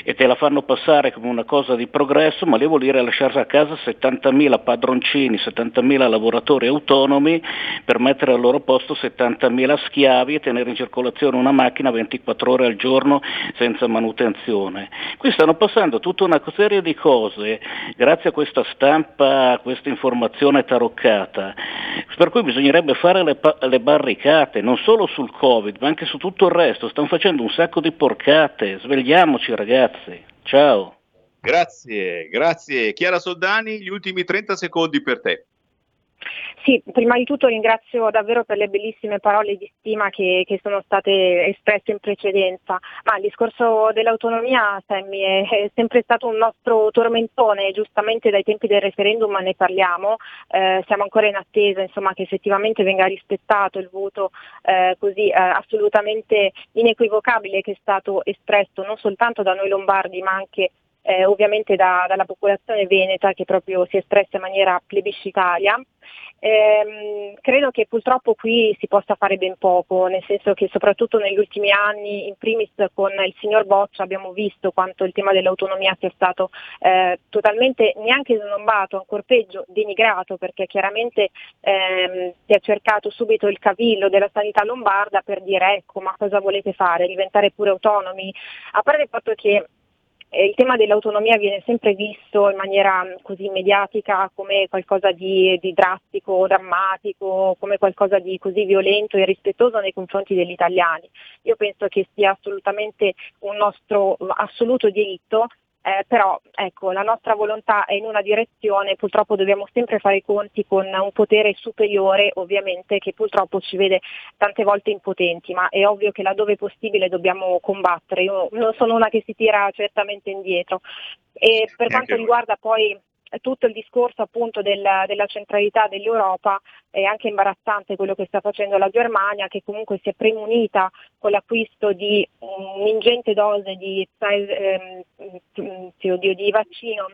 e te la fanno passare come una cosa di progresso, ma lì vuol dire lasciare a casa 70.000 padroncini, 70.000 lavoratori autonomi per mettere al loro posto 70.000 schiavi e tenere in circolazione una macchina 24 ore al giorno senza manutenzione. Qui stanno passando tutta una serie di cose grazie a questa stampa, a questa informazione taroccata, per cui bisognerebbe fare le, le barricate, non solo sul Covid, ma anche su tutto il resto. Stanno facendo un sacco di porcate, svegliamoci ragazzi. Ciao. Grazie, grazie. Chiara Soldani, gli ultimi 30 secondi per te. Sì, prima di tutto ringrazio davvero per le bellissime parole di stima che, che sono state espresse in precedenza, ma il discorso dell'autonomia Sammy, è, è sempre stato un nostro tormentone, giustamente dai tempi del referendum ne parliamo, eh, siamo ancora in attesa insomma, che effettivamente venga rispettato il voto eh, così eh, assolutamente inequivocabile che è stato espresso non soltanto da noi lombardi ma anche eh, ovviamente da- dalla popolazione veneta che proprio si è espressa in maniera plebiscitaria. Ehm, credo che purtroppo qui si possa fare ben poco, nel senso che soprattutto negli ultimi anni, in primis con il signor Boccia, abbiamo visto quanto il tema dell'autonomia sia stato eh, totalmente neanche snombato, ancor peggio denigrato, perché chiaramente ehm, si è cercato subito il cavillo della sanità lombarda per dire ecco ma cosa volete fare, diventare pure autonomi, a parte il fatto che eh, il tema dell'autonomia viene sempre visto in maniera mh, così mediatica come qualcosa di, di drastico, drammatico, come qualcosa di così violento e irrispettoso nei confronti degli italiani. Io penso che sia assolutamente un nostro assoluto diritto eh, però ecco, la nostra volontà è in una direzione, purtroppo dobbiamo sempre fare i conti con un potere superiore ovviamente che purtroppo ci vede tante volte impotenti, ma è ovvio che laddove possibile dobbiamo combattere. Io non sono una che si tira certamente indietro. E per quanto riguarda poi tutto il discorso appunto della, della, centralità dell'Europa è anche imbarazzante quello che sta facendo la Germania che comunque si è premunita con l'acquisto di un'ingente dose di, ehm, di, di vaccino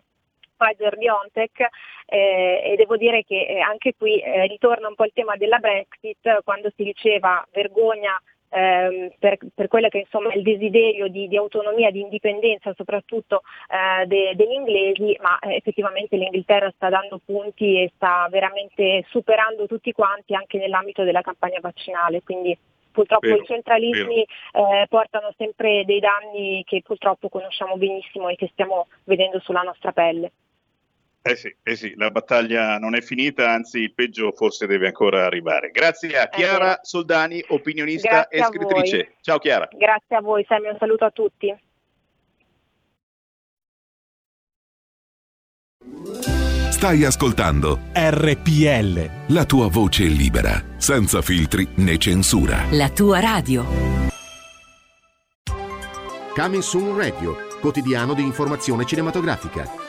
Pfizer BioNTech eh, e devo dire che eh, anche qui eh, ritorna un po' il tema della Brexit quando si diceva vergogna ehm, per, per, quello che insomma, è il desiderio di, di, autonomia, di indipendenza soprattutto eh, de, degli inglesi, ma eh, effettivamente l'Inghilterra sta dando punti e sta veramente superando tutti quanti anche nell'ambito della campagna vaccinale. Quindi purtroppo vero, i centralismi eh, portano sempre dei danni che purtroppo conosciamo benissimo e che stiamo vedendo sulla nostra pelle. Eh sì, eh sì, la battaglia non è finita, anzi il peggio forse deve ancora arrivare. Grazie a Chiara eh, Soldani, opinionista e scrittrice. Ciao Chiara. Grazie a voi, Sammy, un saluto a tutti. Stai ascoltando RPL. La tua voce libera, senza filtri né censura. La tua radio. Coming Soon Radio, quotidiano di informazione cinematografica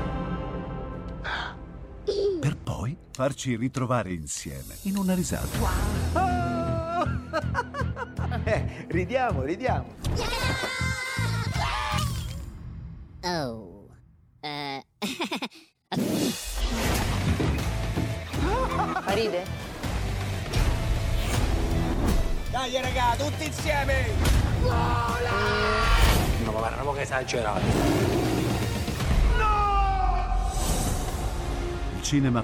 farci ritrovare insieme in una risata. Wow. eh, ridiamo, ridiamo. Oh. Uh. Ride? Dai raga, tutti insieme! Vola! No, ma guarda, po' che esagerato. cinema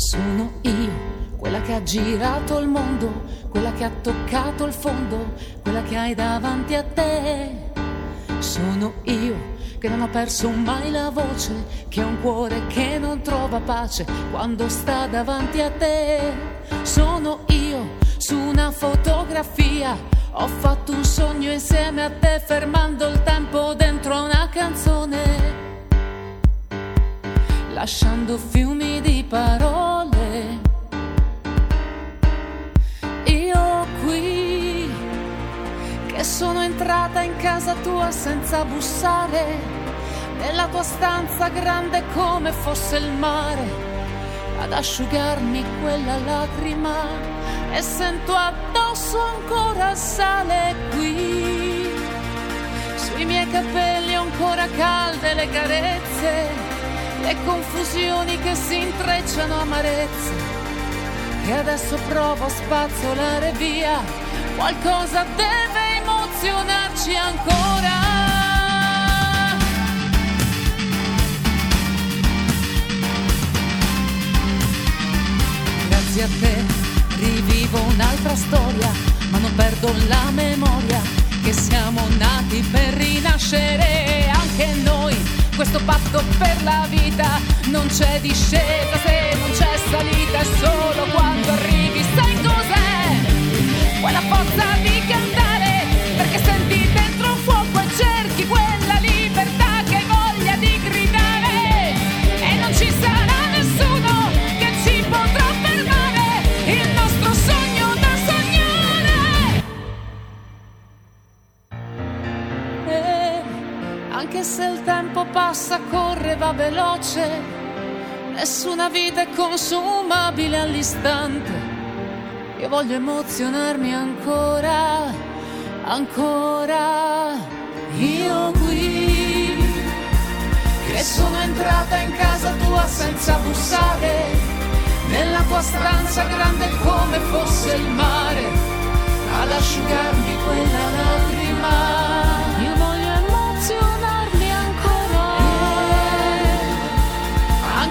Sono io, quella che ha girato il mondo, quella che ha toccato il fondo, quella che hai davanti a te. Sono io che non ho perso mai la voce, che ha un cuore che non trova pace quando sta davanti a te. Sono io su una fotografia, ho fatto un sogno insieme a te fermando il tempo dentro una canzone lasciando fiumi di parole. Che sono entrata in casa tua senza bussare, nella tua stanza grande come fosse il mare, ad asciugarmi quella lacrima e sento addosso ancora sale qui. Sui miei capelli ancora calde le carezze le confusioni che si intrecciano amarezze, che adesso provo a spazzolare via, qualcosa deve emozionarci ancora. Grazie a te rivivo un'altra storia, ma non perdo la memoria che siamo nati per rinascere anche noi questo patto per la vita non c'è discesa se non c'è salita è solo quando arrivi sai cos'è quella forza di Anche se il tempo passa, corre, va veloce, nessuna vita è consumabile all'istante. Io voglio emozionarmi ancora, ancora. Io qui, che sono entrata in casa tua senza bussare, nella tua stanza grande come fosse il mare, ad asciugarmi quella lacrima.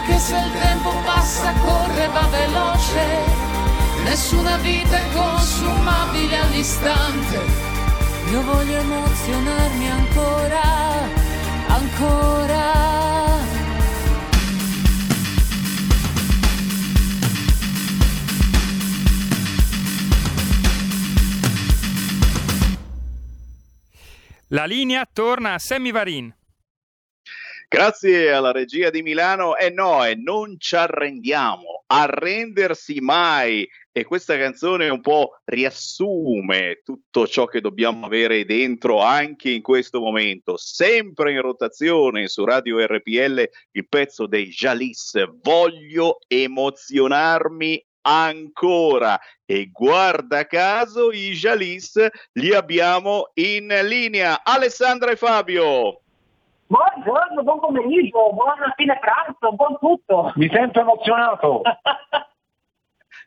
Anche se il tempo passa, corre, va veloce. Nessuna vita è consumabile all'istante. Io voglio emozionarmi ancora, ancora. La linea torna a Sammy Varin. Grazie alla regia di Milano. E eh no, e non ci arrendiamo, arrendersi mai. E questa canzone un po' riassume tutto ciò che dobbiamo avere dentro anche in questo momento. Sempre in rotazione su Radio RPL il pezzo dei Jalis. Voglio emozionarmi ancora e guarda caso i Jalis li abbiamo in linea. Alessandra e Fabio. Buongiorno, buon pomeriggio, buon fine pranzo, buon tutto. Mi sento emozionato.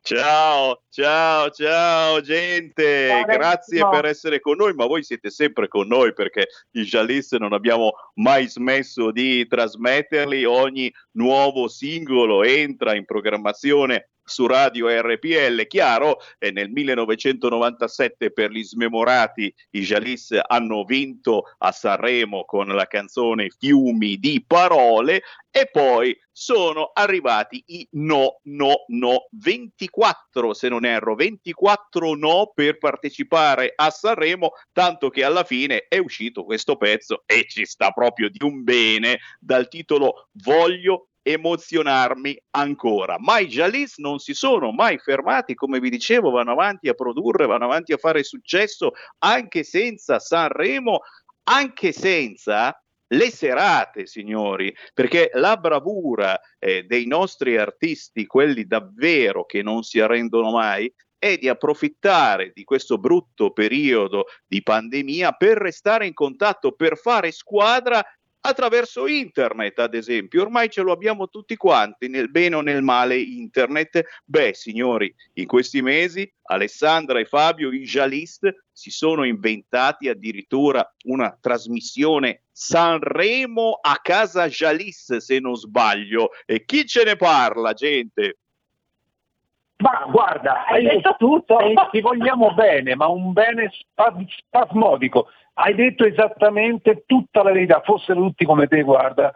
Ciao, ciao, ciao gente, Ciao, grazie ciao. per essere con noi, ma voi siete sempre con noi perché i Jalis non abbiamo mai smesso di trasmetterli, ogni nuovo singolo entra in programmazione su Radio RPL, chiaro, e nel 1997 per gli smemorati i Jalis hanno vinto a Sanremo con la canzone Fiumi di parole e poi sono arrivati i no, no, no, 24 se non erro, 24 no per partecipare a Sanremo, tanto che alla fine è uscito questo pezzo e ci sta proprio di un bene dal titolo Voglio emozionarmi ancora. Ma i Jalis non si sono mai fermati, come vi dicevo, vanno avanti a produrre, vanno avanti a fare successo anche senza Sanremo, anche senza le serate, signori, perché la bravura eh, dei nostri artisti, quelli davvero che non si arrendono mai, è di approfittare di questo brutto periodo di pandemia per restare in contatto, per fare squadra attraverso internet, ad esempio. Ormai ce lo abbiamo tutti quanti, nel bene o nel male internet. Beh, signori, in questi mesi Alessandra e Fabio, i Jalist, si sono inventati addirittura una trasmissione Sanremo a casa Jalis, se non sbaglio. E chi ce ne parla, gente? Ma guarda, Hai detto tutto. ti vogliamo bene, ma un bene spa- spasmodico. Hai detto esattamente tutta la verità, fossero tutti come te, guarda.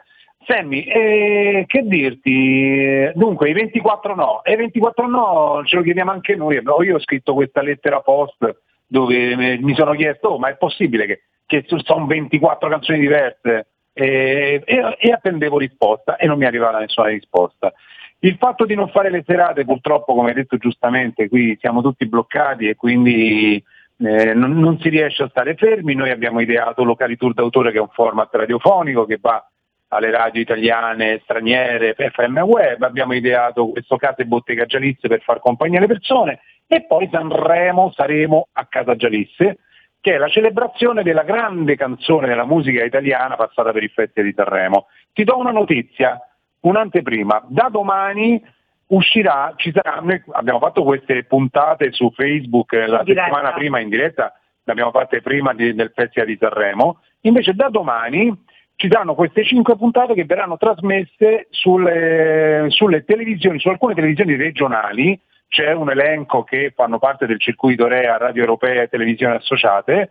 Sammy, eh, che dirti? Dunque, i 24 no, e i 24 no ce lo chiediamo anche noi. No, Io ho scritto questa lettera post dove eh, mi sono chiesto, oh, ma è possibile che, che sono 24 canzoni diverse? E, e- e attendevo risposta e non mi arrivava nessuna risposta. Il fatto di non fare le serate, purtroppo, come hai detto giustamente, qui siamo tutti bloccati e quindi eh, non, non si riesce a stare fermi. Noi abbiamo ideato Locali Tour d'autore, che è un format radiofonico che va alle radio italiane, straniere, FM web, abbiamo ideato questo Casa e Bottega Gialisse per far compagnia alle persone e poi Sanremo saremo a Casa Gialisse, che è la celebrazione della grande canzone della musica italiana passata per il Festival di Sanremo. Ti do una notizia, un'anteprima, da domani uscirà, ci sarà, noi abbiamo fatto queste puntate su Facebook eh, la diretta. settimana prima in diretta, le abbiamo fatte prima di- del Festival di Sanremo, invece da domani ci saranno queste cinque puntate che verranno trasmesse sulle, sulle televisioni, su alcune televisioni regionali, c'è un elenco che fanno parte del circuito REA, Radio Europea e Televisioni Associate,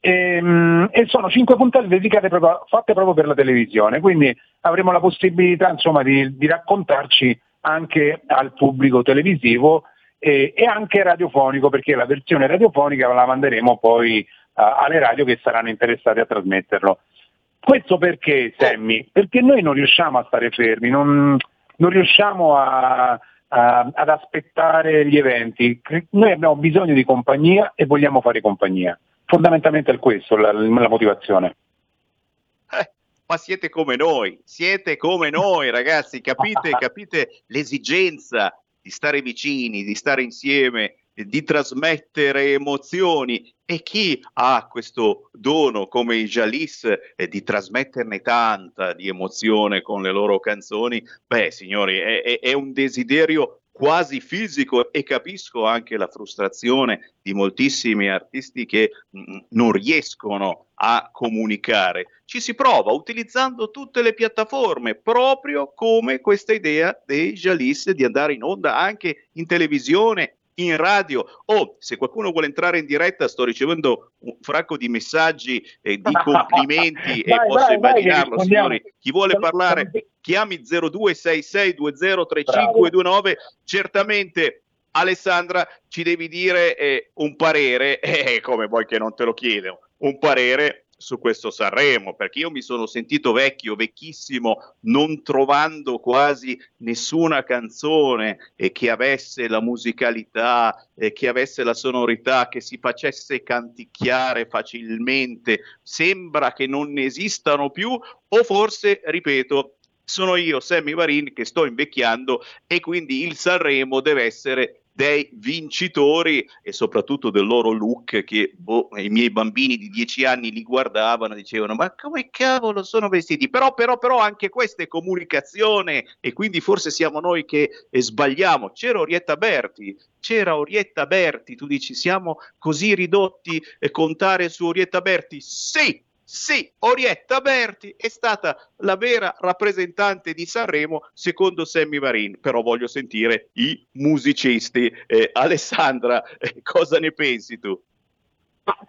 e, mm, e sono cinque puntate dedicate proprio, fatte proprio per la televisione, quindi avremo la possibilità insomma, di, di raccontarci anche al pubblico televisivo e, e anche radiofonico, perché la versione radiofonica la manderemo poi eh, alle radio che saranno interessate a trasmetterlo. Questo perché, Sammy? Perché noi non riusciamo a stare fermi, non, non riusciamo a- a- ad aspettare gli eventi. Noi abbiamo bisogno di compagnia e vogliamo fare compagnia. Fondamentalmente è questo la, la motivazione. Ma siete come noi, siete come noi ragazzi, capite, capite l'esigenza di stare vicini, di stare insieme, di trasmettere emozioni. E chi ha questo dono come i Jalis eh, di trasmetterne tanta di emozione con le loro canzoni, beh signori è, è, è un desiderio quasi fisico e capisco anche la frustrazione di moltissimi artisti che mm, non riescono a comunicare. Ci si prova utilizzando tutte le piattaforme, proprio come questa idea dei Jalis di andare in onda anche in televisione, in radio. O oh, se qualcuno vuole entrare in diretta sto ricevendo un fracco di messaggi e di complimenti e posso vai, immaginarlo vai, signori. Chi vuole parlare chiami 0266203529 certamente Alessandra ci devi dire eh, un parere. Eh, come vuoi che non te lo chiedo un parere su questo Sanremo, perché io mi sono sentito vecchio, vecchissimo, non trovando quasi nessuna canzone eh, che avesse la musicalità, eh, che avesse la sonorità, che si facesse canticchiare facilmente. Sembra che non esistano più, o forse, ripeto, sono io, Sammy Varin, che sto invecchiando e quindi il Sanremo deve essere dei vincitori e soprattutto del loro look che boh, i miei bambini di dieci anni li guardavano e dicevano ma come cavolo sono vestiti? Però però però anche questa è comunicazione e quindi forse siamo noi che eh, sbagliamo. C'era Orietta Berti c'era Orietta Berti tu dici siamo così ridotti a contare su Orietta Berti? Sì sì, Orietta Berti è stata la vera rappresentante di Sanremo secondo Sammy Varin, però voglio sentire i musicisti. Eh, Alessandra, eh, cosa ne pensi tu?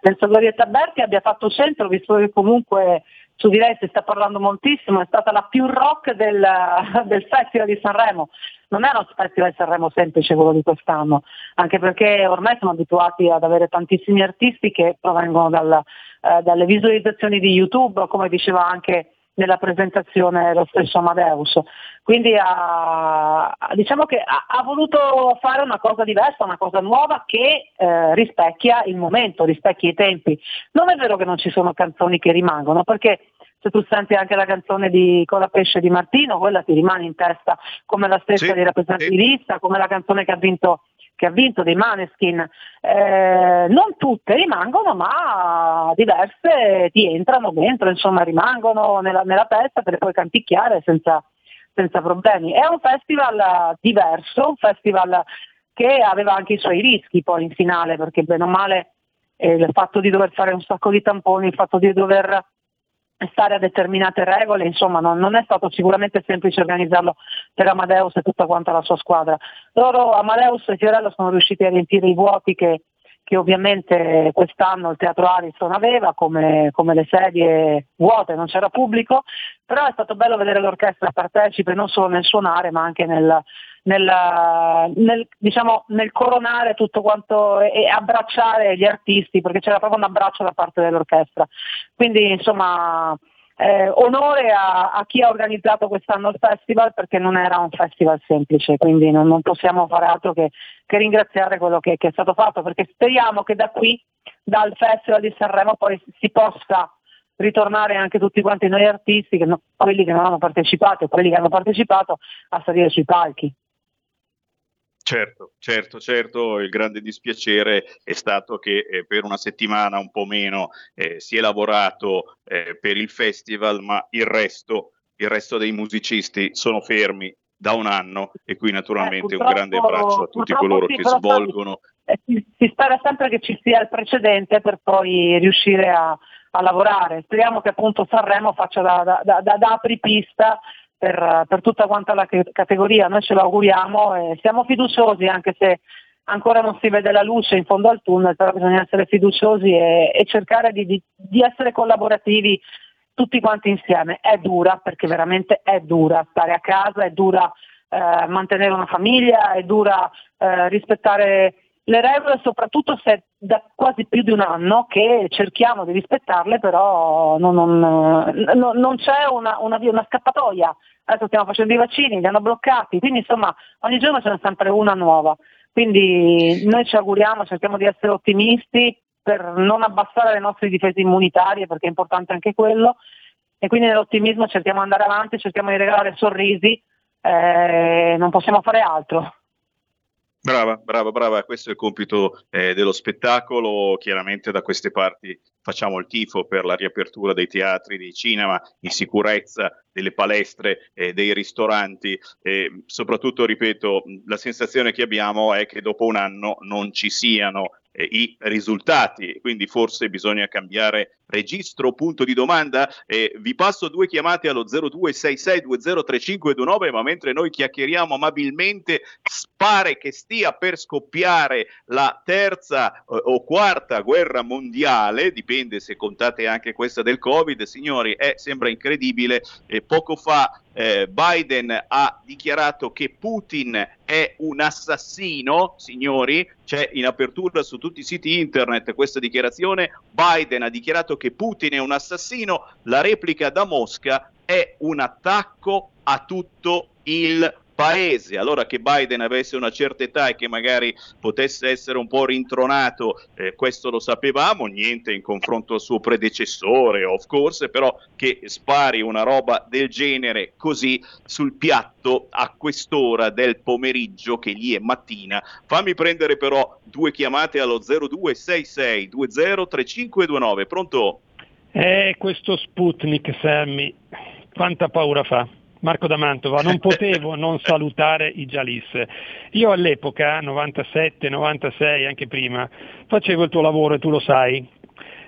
penso che Orietta Berti abbia fatto centro, visto che comunque su di lei si sta parlando moltissimo, è stata la più rock del, del Festival di Sanremo. Non è uno Festival di Sanremo semplice quello di quest'anno, anche perché ormai siamo abituati ad avere tantissimi artisti che provengono dal, eh, dalle visualizzazioni di YouTube, come diceva anche nella presentazione lo stesso Amadeus. Quindi ha, diciamo che ha, ha, voluto fare una cosa diversa, una cosa nuova che eh, rispecchia il momento, rispecchia i tempi. Non è vero che non ci sono canzoni che rimangono, perché se tu senti anche la canzone di Cola Pesce di Martino, quella ti rimane in testa come la stessa sì, di rappresentanti sì. di lista, come la canzone che ha vinto che ha vinto dei Maneskin, eh, non tutte rimangono, ma diverse ti entrano dentro, insomma rimangono nella, nella testa, te le puoi canticchiare senza, senza problemi. È un festival diverso, un festival che aveva anche i suoi rischi poi in finale, perché bene o male eh, il fatto di dover fare un sacco di tamponi, il fatto di dover stare a determinate regole, insomma non, non, è stato sicuramente semplice organizzarlo per Amadeus e tutta quanta la sua squadra. Loro, Amadeus e Fiorello sono riusciti a riempire i vuoti che, che ovviamente quest'anno il Teatro Ariston aveva come, come, le sedie vuote, non c'era pubblico, però è stato bello vedere l'orchestra partecipe non solo nel suonare ma anche nel, nel, nel, diciamo, nel coronare tutto quanto e, abbracciare gli artisti, perché c'era proprio un abbraccio da parte dell'orchestra. Quindi insomma eh, onore a, a, chi ha organizzato quest'anno il festival perché non era un festival semplice, quindi non, non possiamo fare altro che, che ringraziare quello che, che, è stato fatto, perché speriamo che da qui, dal Festival di Sanremo, poi si possa ritornare anche tutti quanti noi artisti, che no, quelli che non hanno partecipato e quelli che hanno partecipato, a salire sui palchi. Certo, certo, certo, il grande dispiacere è stato che eh, per una settimana, un po' meno, eh, si è lavorato eh, per il festival, ma il resto, il resto dei musicisti sono fermi da un anno e qui naturalmente un grande abbraccio a tutti coloro sì, che svolgono. Eh, si, si, spera sempre che ci sia il precedente per poi riuscire a, a lavorare. Speriamo che appunto Sanremo faccia da, da, da, da apripista per, per tutta quanta la categoria, noi ce lo auguriamo e siamo fiduciosi anche se ancora non si vede la luce in fondo al tunnel, però bisogna essere fiduciosi e, e cercare di, di, di, essere collaborativi tutti quanti insieme. È dura perché veramente è dura stare a casa, è dura eh, mantenere una famiglia, è dura eh, rispettare le regole soprattutto se da quasi più di un anno che cerchiamo di rispettarle, però non, non, non, non c'è una, una, una, scappatoia. Adesso stiamo facendo i vaccini, li hanno bloccati, quindi insomma ogni giorno ce n'è sempre una nuova. Quindi noi ci auguriamo, cerchiamo di essere ottimisti per non abbassare le nostre difese immunitarie, perché è importante anche quello, e quindi nell'ottimismo cerchiamo di andare avanti, cerchiamo di regalare sorrisi, eh, non possiamo fare altro. Brava, brava, brava, questo è il compito eh, dello spettacolo, chiaramente da queste parti facciamo il tifo per la riapertura dei teatri, dei cinema, in sicurezza, delle palestre, eh, dei ristoranti. E soprattutto, ripeto, la sensazione che abbiamo è che dopo un anno non ci siano eh, i risultati, quindi forse bisogna cambiare registro, punto di domanda. Eh, vi passo due chiamate allo 0266203529, ma mentre noi chiacchieriamo amabilmente, pare che stia per scoppiare la terza eh, o quarta guerra mondiale, dipende se contate anche questa del Covid, signori, eh, sembra incredibile. poco fa eh, Biden ha dichiarato che Putin è un assassino, signori, c'è in apertura su tutti i siti internet questa dichiarazione, Biden ha dichiarato che Putin è un assassino, la replica da Mosca è un attacco a tutto il paese. Allora che Biden avesse una certa età e che magari potesse essere un po' rintronato, eh, questo lo sapevamo, niente in confronto al suo predecessore, of course, però che spari una roba del genere così sul piatto a quest'ora del pomeriggio che gli è mattina. Fammi prendere però due chiamate allo 0266 203529. Pronto? Eh, questo Sputnik, Sammy, quanta paura fa? Marco da Mantova, non potevo non salutare i Jalis. Io all'epoca, 97, 96, anche prima, facevo il tuo lavoro e tu lo sai.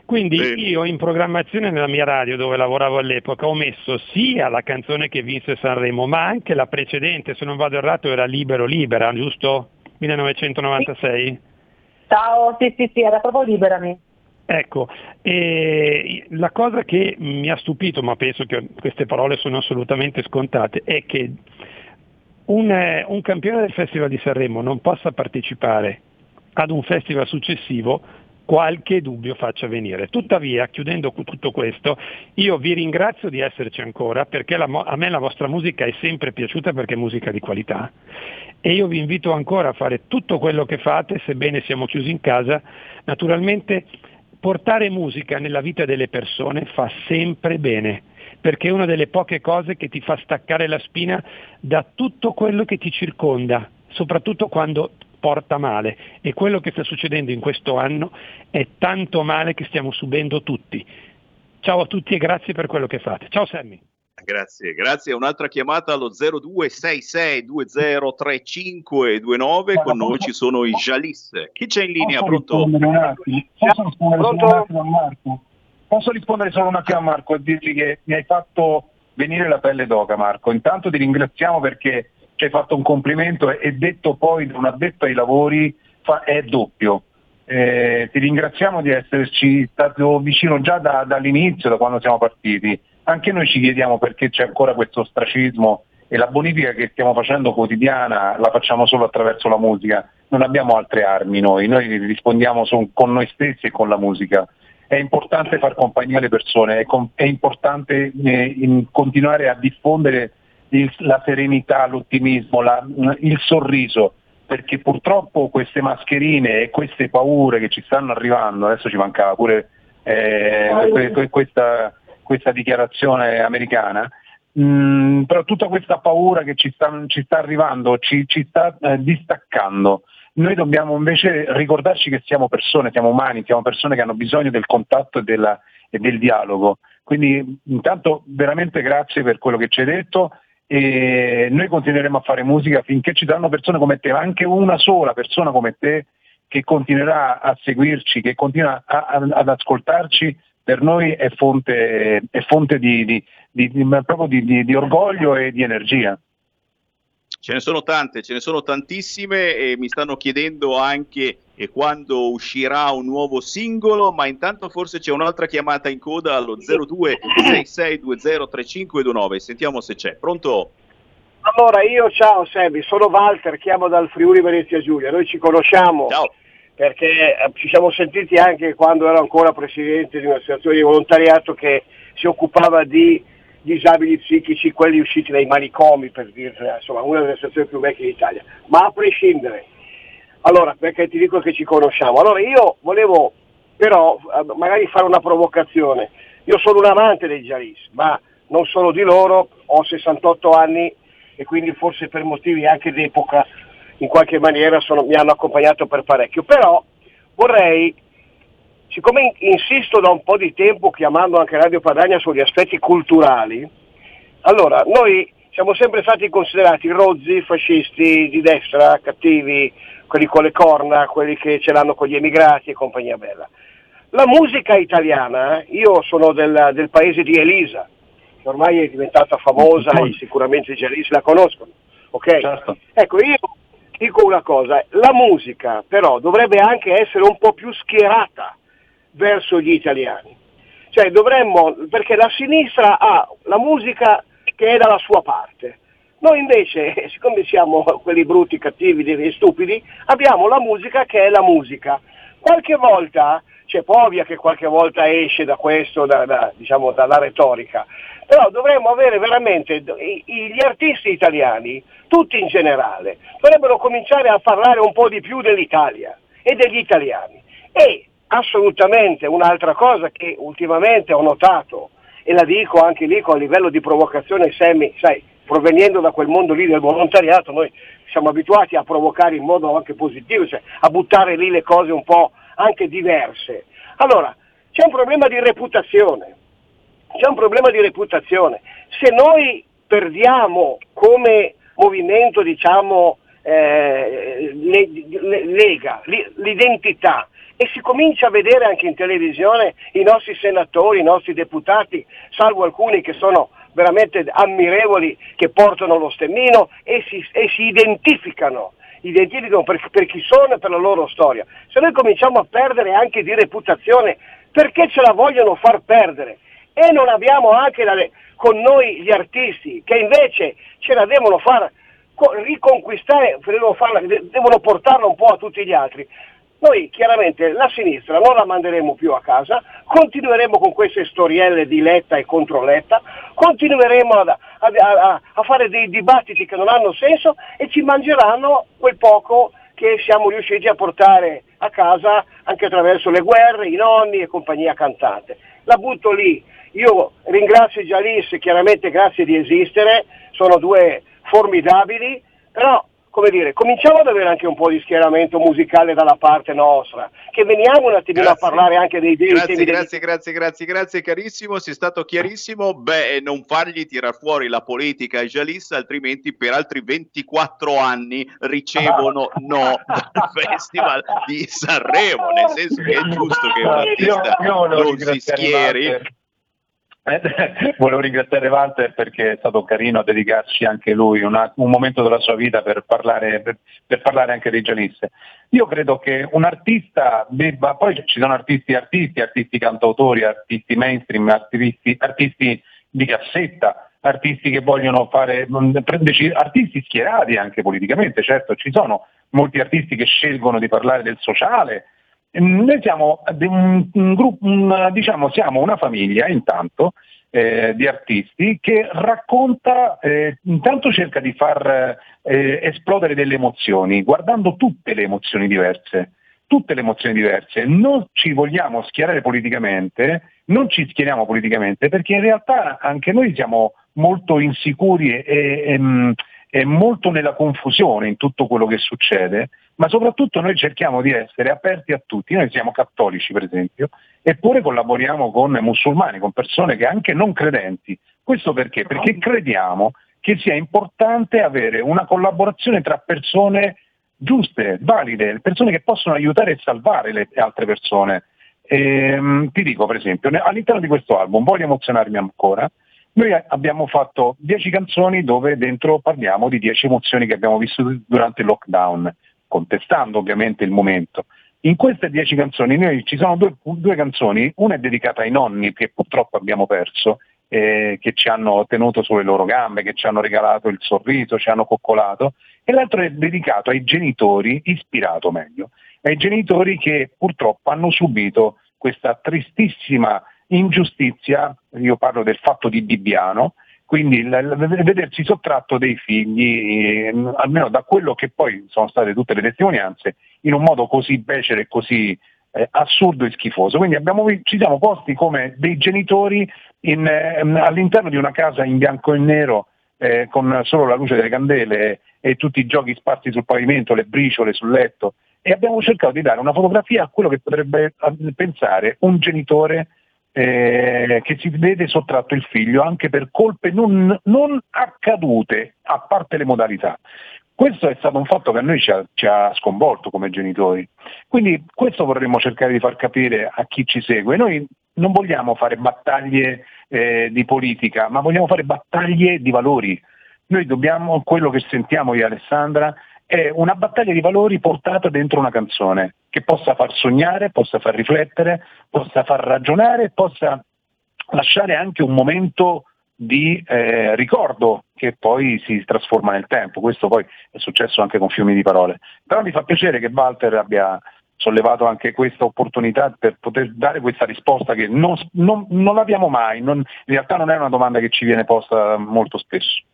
Quindi sì. io in programmazione nella mia radio dove lavoravo all'epoca ho messo sia la canzone che vinse Sanremo, ma anche la precedente, se non vado errato era Libero Libera, giusto? 1996? Ciao, sì sì sì, era proprio Liberami. Ecco, eh, la cosa che mi ha stupito, ma penso che queste parole sono assolutamente scontate, è che un, eh, un campione del Festival di Sanremo non possa partecipare ad un festival successivo qualche dubbio faccia venire. Tuttavia, chiudendo tutto questo, io vi ringrazio di esserci ancora perché la, a me la vostra musica è sempre piaciuta perché è musica di qualità e io vi invito ancora a fare tutto quello che fate, sebbene siamo chiusi in casa. Naturalmente portare musica nella vita delle persone fa sempre bene, perché è una delle poche cose che ti fa staccare la spina da tutto quello che ti circonda, soprattutto quando porta male. E quello che sta succedendo in questo anno è tanto male che stiamo subendo tutti. Ciao a tutti e grazie per quello che fate. Ciao Sammy. Grazie, grazie. Un'altra chiamata allo 0266203529. Con noi ci sono i Jalis. Chi c'è in linea? Pronto? Posso rispondere solo un attimo a Marco? Posso rispondere solo un attimo a Marco e dirgli che mi hai fatto venire la pelle d'oca Marco. Intanto ti ringraziamo perché ci hai fatto un complimento e detto poi da un addetto ai lavori fa, è doppio. Eh, ti ringraziamo di esserci stato vicino già da, dall'inizio, da quando siamo partiti anche noi ci chiediamo perché c'è ancora questo ostracismo e la bonifica che stiamo facendo quotidiana la facciamo solo attraverso la musica, non abbiamo altre armi noi, noi rispondiamo con noi stessi e con la musica. È importante far compagnia alle persone, è, com- è importante eh, continuare a diffondere il, la serenità, l'ottimismo, la, il sorriso, perché purtroppo queste mascherine e queste paure che ci stanno arrivando, adesso ci mancava pure eh, questa questa dichiarazione americana, mm, però tutta questa paura che ci sta, ci sta arrivando ci, ci sta eh, distaccando. Noi dobbiamo invece ricordarci che siamo persone, siamo umani, siamo persone che hanno bisogno del contatto e, della, e del dialogo. Quindi intanto veramente grazie per quello che ci hai detto e noi continueremo a fare musica finché ci saranno persone come te, anche una sola persona come te che continuerà a seguirci, che continua a, a, ad ascoltarci per noi è fonte, è fonte di, di, di, proprio di orgoglio e di energia. Ce ne sono tante, ce ne sono tantissime e mi stanno chiedendo anche e quando uscirà un nuovo singolo, ma intanto forse c'è un'altra chiamata in coda allo 0266203529. Sentiamo se c'è. Pronto? Allora, io ciao Sebi, sono Walter, chiamo dal Friuli Venezia Giulia, noi ci conosciamo. Ciao perché eh, ci siamo sentiti anche quando ero ancora presidente di un'associazione di volontariato che si occupava di disabili psichici, quelli usciti dai manicomi, per dirne, insomma, una delle associazioni più vecchie d'Italia. Ma a prescindere, allora, perché ti dico che ci conosciamo, allora io volevo però eh, magari fare una provocazione. io sono un amante dei Jalis, ma non solo di loro, ho 68 anni e quindi forse per motivi anche d'epoca in qualche maniera sono, mi hanno accompagnato per parecchio, però vorrei, siccome insisto da un po' di tempo chiamando anche Radio Padania sugli aspetti culturali, allora noi siamo sempre stati considerati rozzi, fascisti, di destra, cattivi, quelli con le corna, quelli che ce l'hanno con gli emigrati e compagnia bella. La musica italiana, io sono del, del paese di Elisa, che ormai è diventata famosa e sicuramente i giallisti la conoscono. ok? Certo. Ecco, io dico una cosa, la musica però dovrebbe anche essere un po' più schierata verso gli italiani. Cioè dovremmo, perché la sinistra ha la musica che è dalla sua parte. Noi invece, siccome siamo quelli brutti, cattivi e stupidi, abbiamo la musica che è la musica. Qualche volta, c'è Povia che qualche volta esce da questo, da, da, diciamo, dalla retorica, però dovremmo avere veramente gli artisti italiani, tutti in generale, dovrebbero cominciare a parlare un po' di più dell'Italia e degli italiani. E assolutamente un'altra cosa che ultimamente ho notato, e la dico anche lì con livello di provocazione semi, sai, provenendo da quel mondo lì del volontariato, noi siamo abituati a provocare in modo anche positivo, cioè a buttare lì le cose un po' anche diverse. Allora, c'è un problema di reputazione, c'è un problema di reputazione. Se noi perdiamo come movimento, diciamo, eh, le, le, lega, l'identità e si comincia a vedere anche in televisione i nostri senatori, i nostri deputati, salvo alcuni che sono veramente ammirevoli, che portano lo stemmino e si, e si identificano identificano per, per, chi sono e per la loro storia. Se noi cominciamo a perdere anche di reputazione, perché ce la vogliono far perdere? E non abbiamo anche la, con noi gli artisti, che invece ce la devono far riconquistare, devono, farla, devono portarla un po' a tutti gli altri. Noi chiaramente la sinistra non la manderemo più a casa, continueremo con queste storielle di Letta e contro Letta, continueremo a, a, a, a fare dei dibattiti che non hanno senso e ci mangeranno quel poco che siamo riusciti a portare a casa anche attraverso le guerre, i nonni e compagnia cantante. La butto lì. Io ringrazio i Jalis, chiaramente grazie di esistere, sono due formidabili, però come dire, cominciamo ad avere anche un po' di schieramento musicale dalla parte nostra, che veniamo un attimino grazie. a parlare anche dei dei Grazie, grazie, grazie, grazie, grazie, carissimo, sei stato chiarissimo. Beh, non fargli tirar fuori la politica ai Jalis, altrimenti per altri 24 anni ricevono no dal Festival di Sanremo, nel senso che è giusto che un artista non si schieri. Volevo ringraziare Walter perché è stato carino a dedicarci anche lui una, un momento della sua vita per parlare, per, per parlare anche dei giallisse. Io credo che un artista debba, poi ci sono artisti artisti, artisti cantautori, artisti mainstream, artisti, artisti di cassetta, artisti che vogliono fare, artisti schierati anche politicamente, certo ci sono molti artisti che scelgono di parlare del sociale, noi siamo un, gruppo, un, diciamo, siamo una famiglia intanto eh, di artisti che racconta, eh, intanto cerca di far eh, esplodere delle emozioni, guardando tutte le emozioni diverse, tutte le emozioni diverse. Non ci vogliamo schierare politicamente, non ci schieriamo politicamente perché in realtà anche noi siamo molto insicuri e, e, e è molto nella confusione in tutto quello che succede, ma soprattutto noi cerchiamo di essere aperti a tutti. Noi siamo cattolici, per esempio, eppure collaboriamo con musulmani, con persone che anche non credenti. Questo perché? Perché crediamo che sia importante avere una collaborazione tra persone giuste, valide, persone che possono aiutare e salvare le altre persone. E, um, ti dico, per esempio, all'interno di questo album, voglio emozionarmi ancora, noi abbiamo fatto dieci canzoni dove dentro parliamo di dieci emozioni che abbiamo vissuto durante il lockdown, contestando ovviamente il momento. In queste dieci canzoni noi, ci sono due, due canzoni, una è dedicata ai nonni che purtroppo abbiamo perso, eh, che ci hanno tenuto sulle loro gambe, che ci hanno regalato il sorriso, ci hanno coccolato, e l'altro è dedicato ai genitori, ispirato meglio, ai genitori che purtroppo hanno subito questa tristissima ingiustizia, io parlo del fatto di Bibbiano, quindi vedersi sottratto dei figli, eh, almeno da quello che poi sono state tutte le testimonianze, in un modo così becero e così eh, assurdo e schifoso. Quindi abbiamo, ci siamo posti come dei genitori in, eh, all'interno di una casa in bianco e nero eh, con solo la luce delle candele e, e tutti i giochi sparsi sul pavimento, le briciole sul letto e abbiamo cercato di dare una fotografia a quello che potrebbe pensare un genitore eh, che si vede sottratto il figlio anche per colpe non, non, accadute, a parte le modalità. Questo è stato un fatto che a noi ci ha, ci ha, sconvolto come genitori. Quindi questo vorremmo cercare di far capire a chi ci segue. Noi non vogliamo fare battaglie eh, di politica, ma vogliamo fare battaglie di valori. Noi dobbiamo, quello che sentiamo io e Alessandra, è una battaglia di valori portata dentro una canzone, che possa far sognare, possa far riflettere, possa far ragionare, possa lasciare anche un momento di eh, ricordo che poi si trasforma nel tempo. Questo poi è successo anche con fiumi di parole. Però mi fa piacere che Walter abbia sollevato anche questa opportunità per poter dare questa risposta che non, non, non l'abbiamo mai, non, in realtà non è una domanda che ci viene posta molto spesso.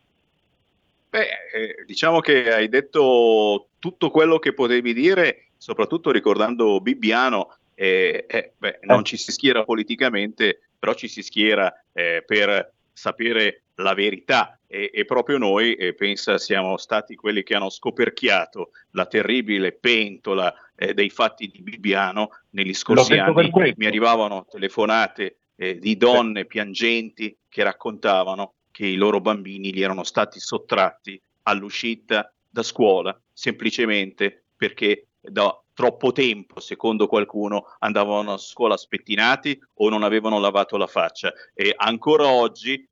Beh, eh, diciamo che hai detto tutto quello che potevi dire, soprattutto ricordando Bibbiano, eh, eh, beh, non ci si schiera politicamente, però ci si schiera eh, per sapere la verità. E, e proprio noi, eh, pensa, siamo stati quelli che hanno scoperchiato la terribile pentola eh, dei fatti di Bibbiano negli scorsi anni. Mi arrivavano telefonate eh, di donne piangenti che raccontavano che i loro bambini gli erano stati sottratti all'uscita da scuola semplicemente perché da troppo tempo, secondo qualcuno, andavano a scuola spettinati o non avevano lavato la faccia. E ancora oggi,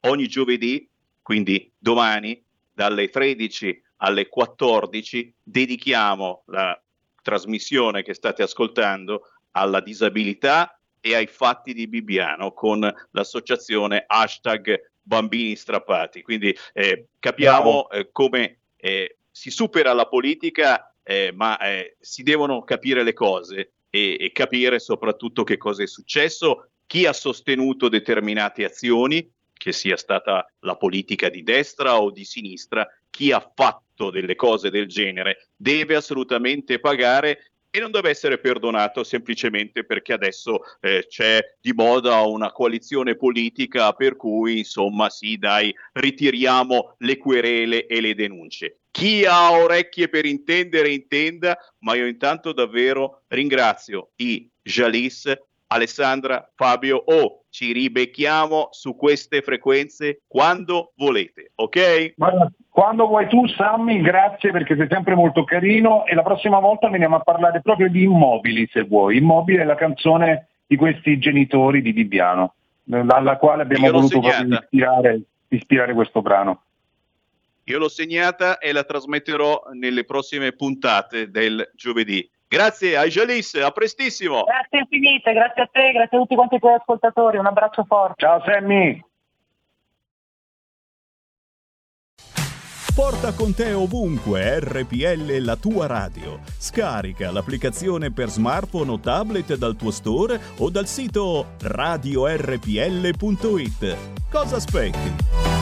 ogni giovedì, quindi domani, dalle 13 alle 14, dedichiamo la trasmissione che state ascoltando alla disabilità e ai fatti di Bibbiano con l'associazione hashtag bambini strappati. Quindi eh, capiamo eh, come eh, si supera la politica eh, ma eh, si devono capire le cose e, e capire soprattutto che cosa è successo, chi ha sostenuto determinate azioni, che sia stata la politica di destra o di sinistra, chi ha fatto delle cose del genere deve assolutamente pagare e non deve essere perdonato semplicemente perché adesso eh, c'è di moda una coalizione politica per cui insomma sì dai ritiriamo le querele e le denunce. Chi ha orecchie per intendere intenda, ma io intanto davvero ringrazio i Jalis, Alessandra, Fabio o ci ribecchiamo su queste frequenze quando volete, ok? Guarda, quando vuoi tu Sammy, grazie perché sei sempre molto carino e la prossima volta veniamo a parlare proprio di immobili se vuoi. Immobili è la canzone di questi genitori di Bibbiano, dalla quale abbiamo voluto ispirare, ispirare questo brano. Io l'ho segnata e la trasmetterò nelle prossime puntate del giovedì. Grazie a Jalis, a prestissimo. Grazie infinite, grazie a te, grazie a tutti quanti i tuoi ascoltatori, un abbraccio forte. Ciao Sammy. Porta con te ovunque RPL la tua radio. Scarica l'applicazione per smartphone o tablet dal tuo store o dal sito radiorpl.it. Cosa aspetti?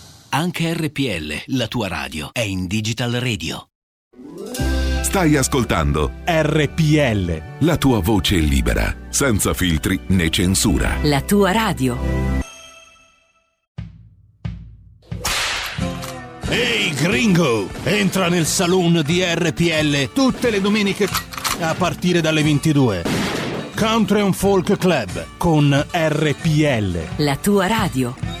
Anche RPL, la tua radio, è in Digital Radio. Stai ascoltando RPL. La tua voce libera, senza filtri né censura. La tua radio. Ehi gringo, entra nel saloon di RPL tutte le domeniche a partire dalle 22. Country and Folk Club con RPL. La tua radio.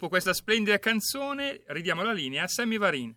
Dopo questa splendida canzone ridiamo la linea a Sammy Varin.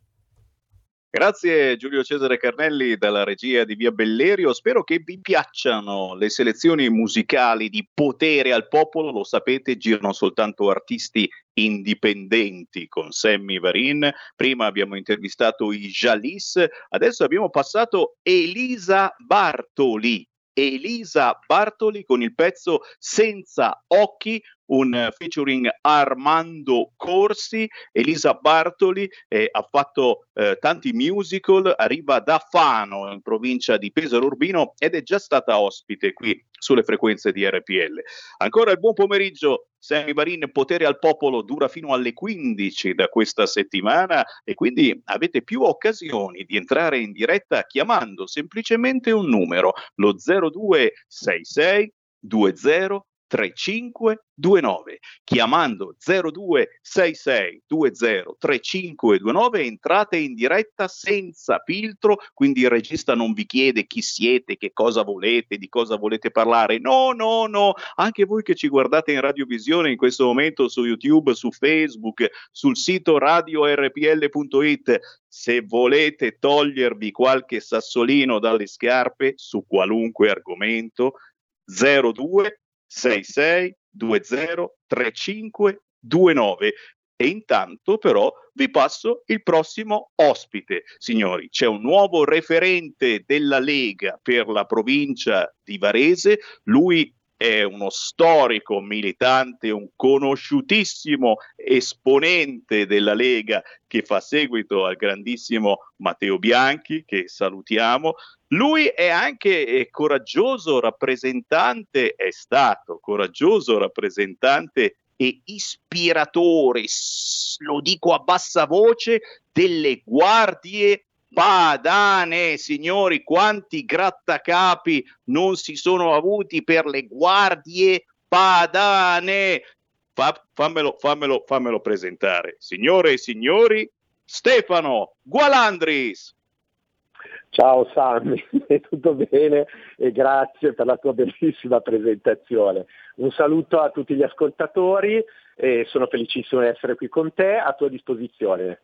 Grazie Giulio Cesare Carnelli dalla regia di Via Bellerio. Spero che vi piacciono le selezioni musicali di potere al popolo. Lo sapete, girano soltanto artisti indipendenti con Sammy Varin. Prima abbiamo intervistato i Jalis, adesso abbiamo passato Elisa Bartoli. Elisa Bartoli con il pezzo Senza occhi, un featuring Armando Corsi. Elisa Bartoli eh, ha fatto eh, tanti musical, arriva da Fano in provincia di Pesaro Urbino ed è già stata ospite qui sulle frequenze di RPL. Ancora il buon pomeriggio, Sammy Varin, Potere al Popolo dura fino alle 15 da questa settimana e quindi avete più occasioni di entrare in diretta chiamando semplicemente un numero, lo 0266 20 3529 chiamando 0266 20 3529 entrate in diretta senza filtro quindi il regista non vi chiede chi siete che cosa volete di cosa volete parlare. No no no anche voi che ci guardate in radiovisione in questo momento su YouTube su Facebook sul sito radiorpl.it se volete togliervi qualche sassolino dalle scarpe su qualunque argomento 02 66 20 35 29 e intanto però vi passo il prossimo ospite. Signori, c'è un nuovo referente della Lega per la provincia di Varese, lui è uno storico militante, un conosciutissimo esponente della Lega che fa seguito al grandissimo Matteo Bianchi, che salutiamo. Lui è anche eh, coraggioso rappresentante, è stato coraggioso rappresentante e ispiratore, lo dico a bassa voce, delle guardie padane, signori, quanti grattacapi non si sono avuti per le guardie padane. Fa, fammelo, fammelo, fammelo presentare. Signore e signori, Stefano Gualandris. Ciao Sammy, tutto bene e grazie per la tua bellissima presentazione. Un saluto a tutti gli ascoltatori e sono felicissimo di essere qui con te a tua disposizione.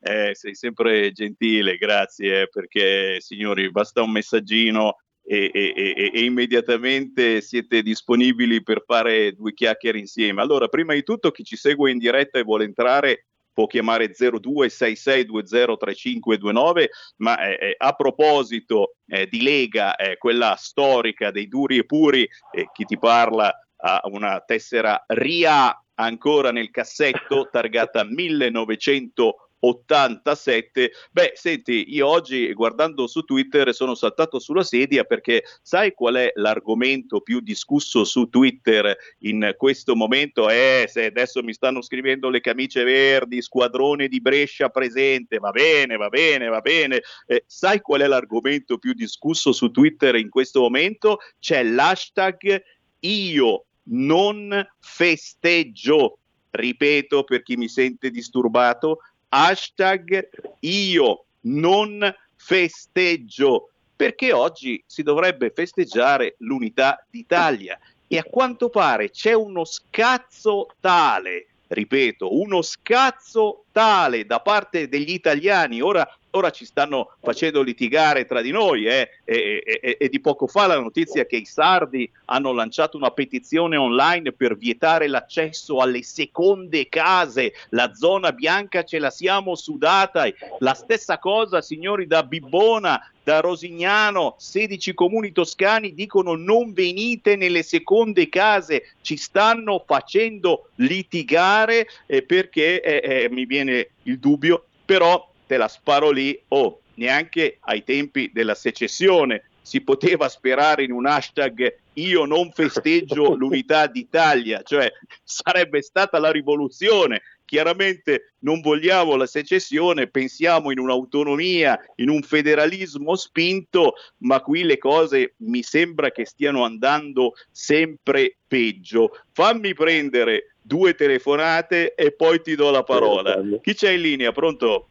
Eh, sei sempre gentile, grazie, perché signori, basta un messaggino e, e, e, e, immediatamente siete disponibili per fare due chiacchiere insieme. Allora, prima di tutto, chi ci segue in diretta e vuole entrare può chiamare 0266203529, ma eh, eh, a proposito eh, di Lega, eh, quella storica dei duri e puri, eh, chi ti parla ha una tessera RIA ancora nel cassetto targata 1900 87. Beh, senti, io oggi guardando su Twitter sono saltato sulla sedia perché sai qual è l'argomento più discusso su Twitter in questo momento? Eh, se adesso mi stanno scrivendo le camicie verdi, squadrone di Brescia presente, va bene, va bene, va bene. Eh, sai qual è l'argomento più discusso su Twitter in questo momento? C'è l'hashtag io non festeggio. Ripeto per chi mi sente disturbato, hashtag io non festeggio, perché oggi si dovrebbe festeggiare l'unità d'Italia. E a quanto pare c'è uno scazzo tale, ripeto, uno scazzo tale da parte degli italiani, ora ora ci stanno facendo litigare tra di noi. Eh? E, e, e, di poco fa la notizia che i sardi hanno lanciato una petizione online per vietare l'accesso alle seconde case. La zona bianca ce la siamo sudata. La stessa cosa, signori, da Bibbona, da Rosignano, 16 comuni toscani dicono non venite nelle seconde case, ci stanno facendo litigare eh, perché eh, eh, mi viene il dubbio, però te la sparo lì, oh, neanche ai tempi della secessione si poteva sperare in un hashtag io non festeggio l'unità d'Italia, cioè sarebbe stata la rivoluzione. Chiaramente non vogliamo la secessione, pensiamo in un'autonomia, in un federalismo spinto, ma qui le cose mi sembra che stiano andando sempre peggio. Fammi prendere due telefonate e poi ti do la parola. Chi c'è in linea? Pronto?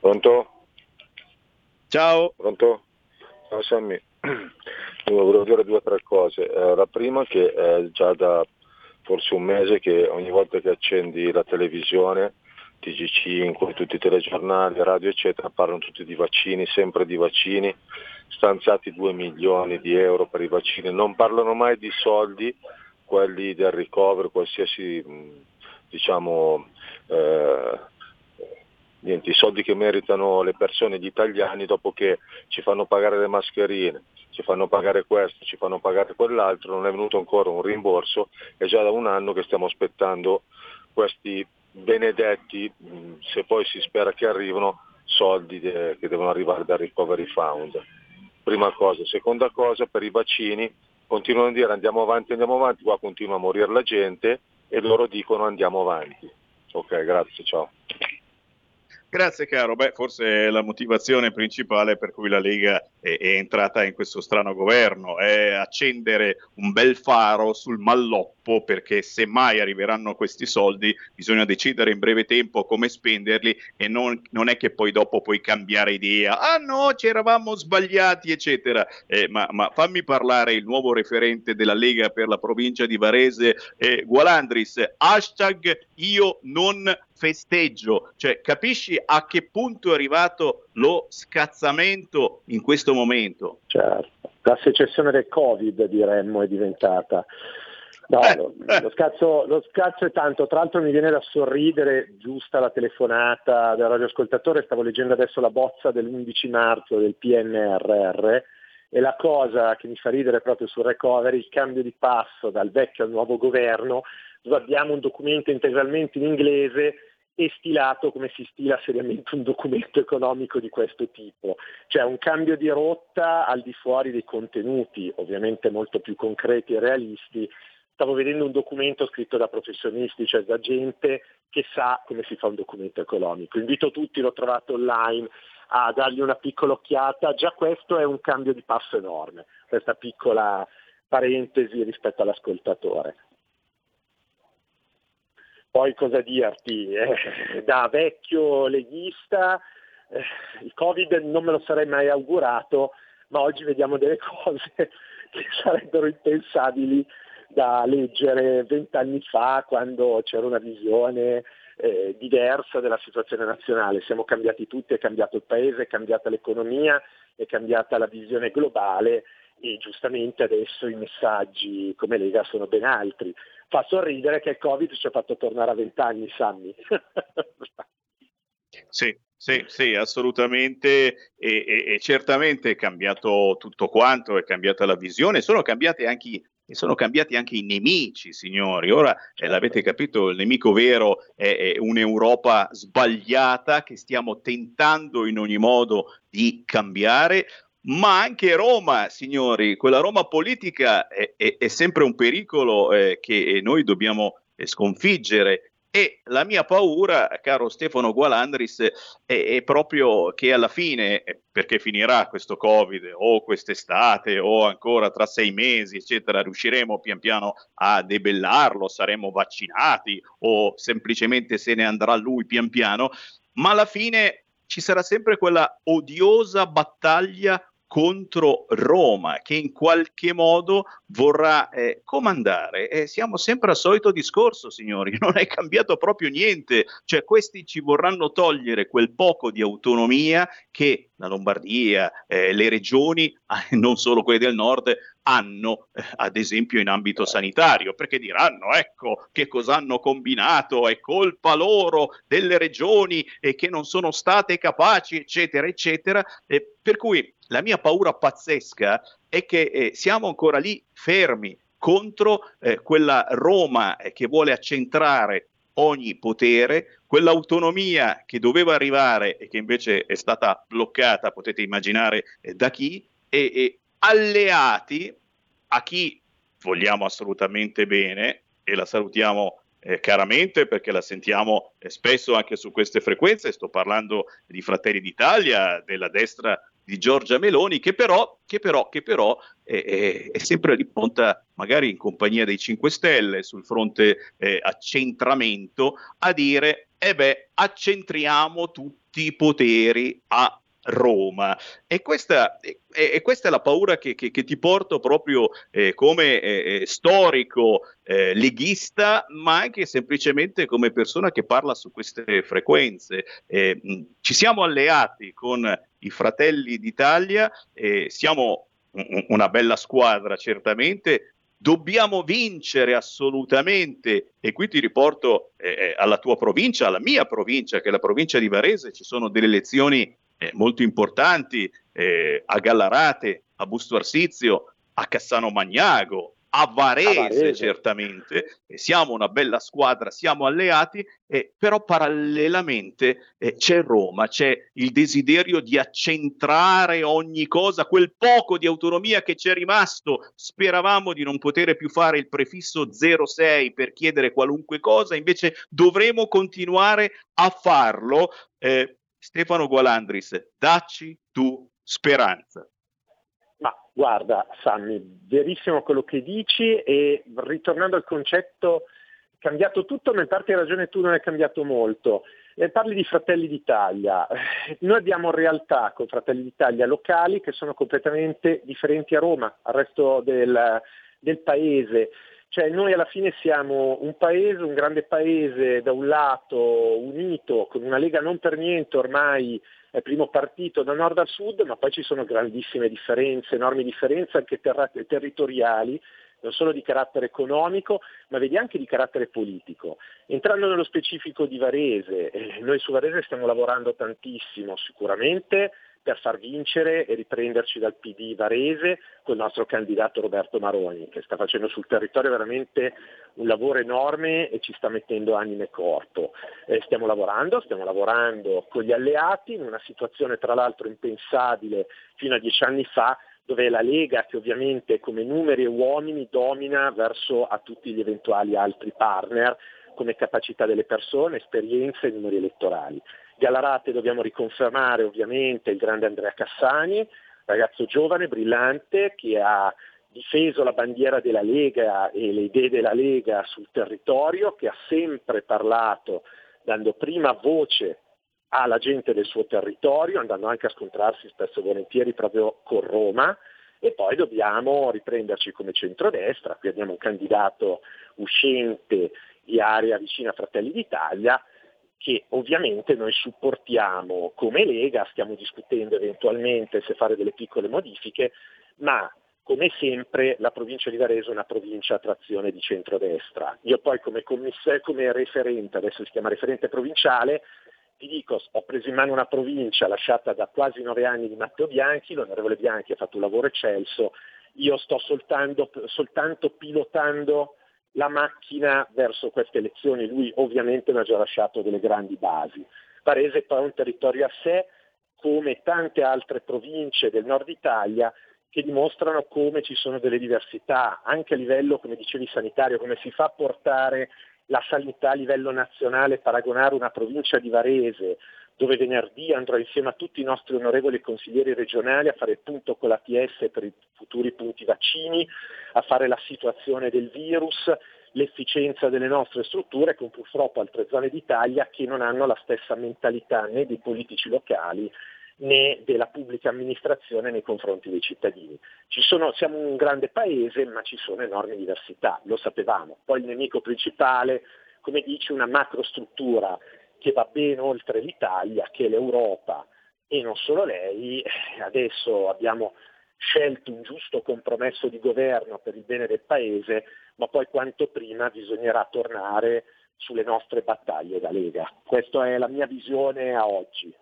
Pronto? Ciao. Pronto? Ciao Sammy. Io volevo dire due o tre cose. Eh, la prima che è già da forse un mese che ogni volta che accendi la televisione, TG5, tutti i telegiornali, radio eccetera, parlano tutti di vaccini, sempre di vaccini, stanziati 2 milioni di euro per i vaccini, non parlano mai di soldi, quelli del ricovero, qualsiasi diciamo eh, niente, i soldi che meritano le persone, gli italiani, dopo che ci fanno pagare le mascherine, ci fanno pagare questo, ci fanno pagare quell'altro, non è venuto ancora un rimborso, è già da un anno che stiamo aspettando questi benedetti, se poi si spera che arrivino, soldi de- che devono arrivare dal Recovery Fund. Prima cosa. Seconda cosa, per i vaccini, continuano a dire andiamo avanti, andiamo avanti, qua continua a morire la gente e loro dicono andiamo avanti. Ok, grazie, ciao. Grazie caro, beh forse è la motivazione principale per cui la Lega è, è, entrata in questo strano governo, è accendere un bel faro sul malloppo perché se mai arriveranno questi soldi bisogna decidere in breve tempo come spenderli e non, non è che poi dopo puoi cambiare idea, ah no ci eravamo sbagliati eccetera, eh, ma, ma, fammi parlare il nuovo referente della Lega per la provincia di Varese, eh, Gualandris, hashtag io non festeggio, cioè capisci a che punto è arrivato lo scazzamento in questo momento? Certo, la secessione del Covid diremmo è diventata. No, Eh, lo, lo scazzo, lo scazzo è tanto, tra l'altro mi viene da sorridere, giusta la telefonata del radioascoltatore, stavo leggendo adesso la bozza dell'11 marzo del PNRR e la cosa che mi fa ridere proprio sul recovery, il cambio di passo dal vecchio al nuovo governo, abbiamo un documento integralmente in inglese e stilato come si stila seriamente un documento economico di questo tipo, cioè un cambio di rotta al di fuori dei contenuti, ovviamente molto più concreti e realisti. Stavo vedendo un documento scritto da professionisti, cioè da gente che sa come si fa un documento economico. Invito tutti, l'ho trovato online, a dargli una piccola occhiata. Già questo è un cambio di passo enorme, questa piccola parentesi rispetto all'ascoltatore. Poi cosa dirti? Eh, da vecchio leghista eh, il Covid non me lo sarei mai augurato, ma oggi vediamo delle cose che sarebbero impensabili da leggere vent'anni fa quando c'era una visione eh, diversa della situazione nazionale. Siamo cambiati tutti, è cambiato il paese, è cambiata l'economia, è cambiata la visione globale e giustamente adesso i messaggi come Lega sono ben altri. Fa sorridere che il Covid ci ha fatto tornare a vent'anni, Sammy. Sì, sì, sì, assolutamente e, e- e certamente è cambiato tutto quanto, è cambiata la visione, sono cambiati anche, e sono cambiati anche i nemici, signori. Ora eh, l'avete capito, il nemico vero è, è un'Europa sbagliata che stiamo tentando in ogni modo di cambiare. Ma anche Roma, signori, quella Roma politica è, è- è sempre un pericolo eh, che noi dobbiamo eh, sconfiggere. E la mia paura, caro Stefano Gualandris, è, è proprio che alla fine, eh, perché finirà questo Covid o quest'estate o ancora tra sei mesi, eccetera, riusciremo pian piano a debellarlo, saremo vaccinati o semplicemente se ne andrà lui pian piano, ma alla fine ci sarà sempre quella odiosa battaglia contro Roma che in qualche modo vorrà eh, comandare. E siamo sempre al solito discorso, signori, non è cambiato proprio niente, cioè questi ci vorranno togliere quel poco di autonomia che la Lombardia, eh, le regioni, non solo quelle del nord, hanno eh, ad esempio in ambito sanitario, perché diranno ecco che cosa hanno combinato, è colpa loro delle regioni e che non sono state capaci, eccetera, eccetera. Eh, per cui la mia paura pazzesca è che eh, siamo ancora lì fermi contro eh, quella Roma eh, che vuole accentrare ogni potere, quell'autonomia che doveva arrivare e che invece è stata bloccata, potete immaginare eh, da chi, e, e alleati a chi vogliamo assolutamente bene e la salutiamo eh, caramente perché la sentiamo eh, spesso anche su queste frequenze, sto parlando di Fratelli d'Italia, della destra di Giorgia Meloni, che però, che però, che però eh, eh, è sempre riponta magari in compagnia dei 5 Stelle sul fronte eh, accentramento a dire, eh beh, accentriamo tutti i poteri a Roma. E questa, e, e questa è la paura che, che- che ti porto proprio eh, come eh, eh, storico eh, leghista, ma anche semplicemente come persona che parla su queste frequenze. Eh, mh, ci siamo alleati con i fratelli d'Italia, eh, siamo un- una bella squadra certamente, dobbiamo vincere assolutamente e qui ti riporto eh, alla tua provincia, alla mia provincia che è la provincia di Varese, ci sono delle elezioni eh, molto importanti eh, a Gallarate, a Busto Arsizio, a Cassano Magnago, a Varese, A Varese. certamente, E siamo una bella squadra, siamo alleati, eh, però parallelamente eh, c'è Roma, c'è il desiderio di accentrare ogni cosa, quel poco di autonomia che ci è rimasto, speravamo di non poter più fare il prefisso 06 per chiedere qualunque cosa, invece dovremo continuare a farlo. eh, Stefano Gualandris, dacci tu speranza. Ma guarda, Sammy, verissimo quello che dici e ritornando al concetto, cambiato tutto, ma in parte hai ragione tu, non è cambiato molto. Eh, parli di Fratelli d'Italia. Noi abbiamo realtà con Fratelli d'Italia locali che sono completamente differenti a Roma, al resto del, del paese. Cioè noi alla fine siamo un paese, un grande paese da un lato unito, con una Lega non per niente ormai è primo partito da nord a sud, ma poi ci sono grandissime differenze, enormi differenze anche terra- territoriali, non solo di carattere economico, ma vedi anche di carattere politico. Entrando nello specifico di Varese, eh, noi su Varese stiamo lavorando tantissimo, sicuramente per far vincere e riprenderci dal PD Varese con il nostro candidato Roberto Maroni, che sta facendo sul territorio veramente un lavoro enorme e ci sta mettendo anima e corpo. Eh, stiamo lavorando, stiamo lavorando con gli alleati in una situazione tra l'altro impensabile fino a dieci anni fa, dove la Lega che ovviamente come numeri e uomini domina verso a tutti gli eventuali altri partner come capacità delle persone, esperienze e numeri elettorali. Gallarate dobbiamo riconfermare ovviamente il grande Andrea Cassani, ragazzo giovane, brillante, che ha difeso la bandiera della Lega e le idee della Lega sul territorio, che ha sempre parlato dando prima voce alla gente del suo territorio, andando anche a scontrarsi spesso e volentieri proprio con Roma, e poi dobbiamo riprenderci come centrodestra, qui abbiamo un candidato uscente di area vicina a Fratelli d'Italia, che ovviamente noi supportiamo come Lega, stiamo discutendo eventualmente se fare delle piccole modifiche, ma come sempre la provincia di Varese è una provincia a trazione di centrodestra. Io poi come, come referente, adesso si chiama referente provinciale, ti dico, ho preso in mano una provincia lasciata da quasi nove anni di Matteo Bianchi, l'onorevole Bianchi ha fatto un lavoro eccelso, io sto soltanto, soltanto pilotando la macchina verso queste elezioni. Lui ovviamente mi ha già lasciato delle grandi basi. Varese poi è un territorio a sé, come tante altre province del nord Italia, che dimostrano come ci sono delle diversità, anche a livello, come dicevi, sanitario, come si fa a portare la sanità a livello nazionale, paragonare una provincia di Varese dove venerdì andrò insieme a tutti i nostri onorevoli consiglieri regionali a fare il punto con l'ATS per i futuri punti vaccini, a fare la situazione del virus, l'efficienza delle nostre strutture con purtroppo altre zone d'Italia che non hanno la stessa mentalità né dei politici locali né della pubblica amministrazione nei confronti dei cittadini. Sono, siamo un grande paese ma ci sono enormi diversità, lo sapevamo. Poi il nemico principale, come dici, una macrostruttura che va ben oltre l'Italia, che l'Europa e non solo lei. Adesso abbiamo scelto un giusto compromesso di governo per il bene del Paese, ma poi quanto prima bisognerà tornare sulle nostre battaglie da Lega. Questa è la mia visione a oggi.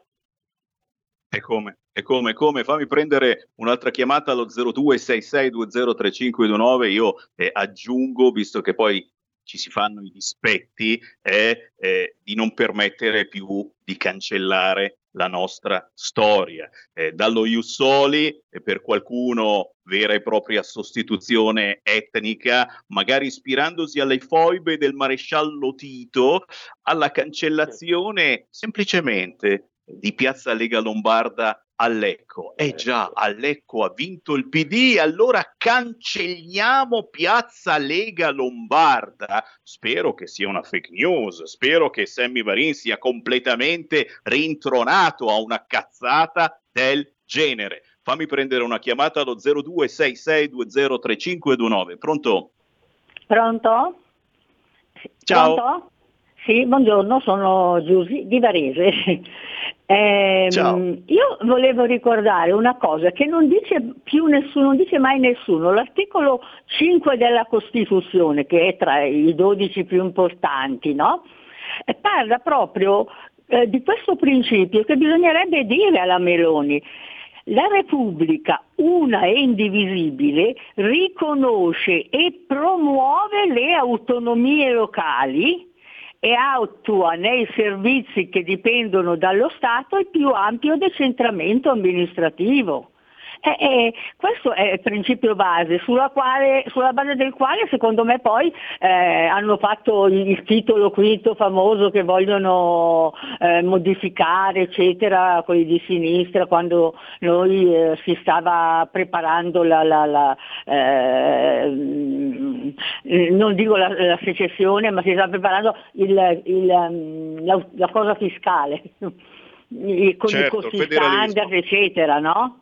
E come? E come? come? Fammi prendere un'altra chiamata allo 0266203529. Io eh, aggiungo, visto che poi ci si fanno i dispetti è eh, di non permettere più di cancellare la nostra storia. Eh, dallo Jussoli, per qualcuno vera e propria sostituzione etnica, magari ispirandosi alle foibe del maresciallo Tito, alla cancellazione semplicemente di Piazza Lega Lombarda a Lecco. Eh già, a Lecco ha vinto il PD, allora cancelliamo Piazza Lega Lombarda. Spero che sia una fake news, spero che Sammy Varin sia completamente rintronato a una cazzata del genere. Fammi prendere una chiamata allo 0266203529. Pronto? Pronto? Ciao. Pronto? Sì, buongiorno, sono Giusy di Varese. Eh, io volevo ricordare una cosa che non dice più nessuno, non dice mai nessuno, l'articolo 5 della Costituzione, che è tra i 12 più importanti, no? parla proprio eh, di questo principio che bisognerebbe dire alla Meloni. La Repubblica, una e indivisibile, riconosce e promuove le autonomie locali e attua nei servizi che dipendono dallo Stato il più ampio decentramento amministrativo. Eh, eh, questo è il principio base, sulla, quale, sulla, base del quale secondo me poi eh, hanno fatto il titolo quinto famoso che vogliono eh, modificare, eccetera, quelli di sinistra, quando noi eh, si stava preparando la, la, la eh, non dico la, la, secessione, ma si stava preparando il, il, mm, la, la cosa fiscale con certo, i costi standard, eccetera, no?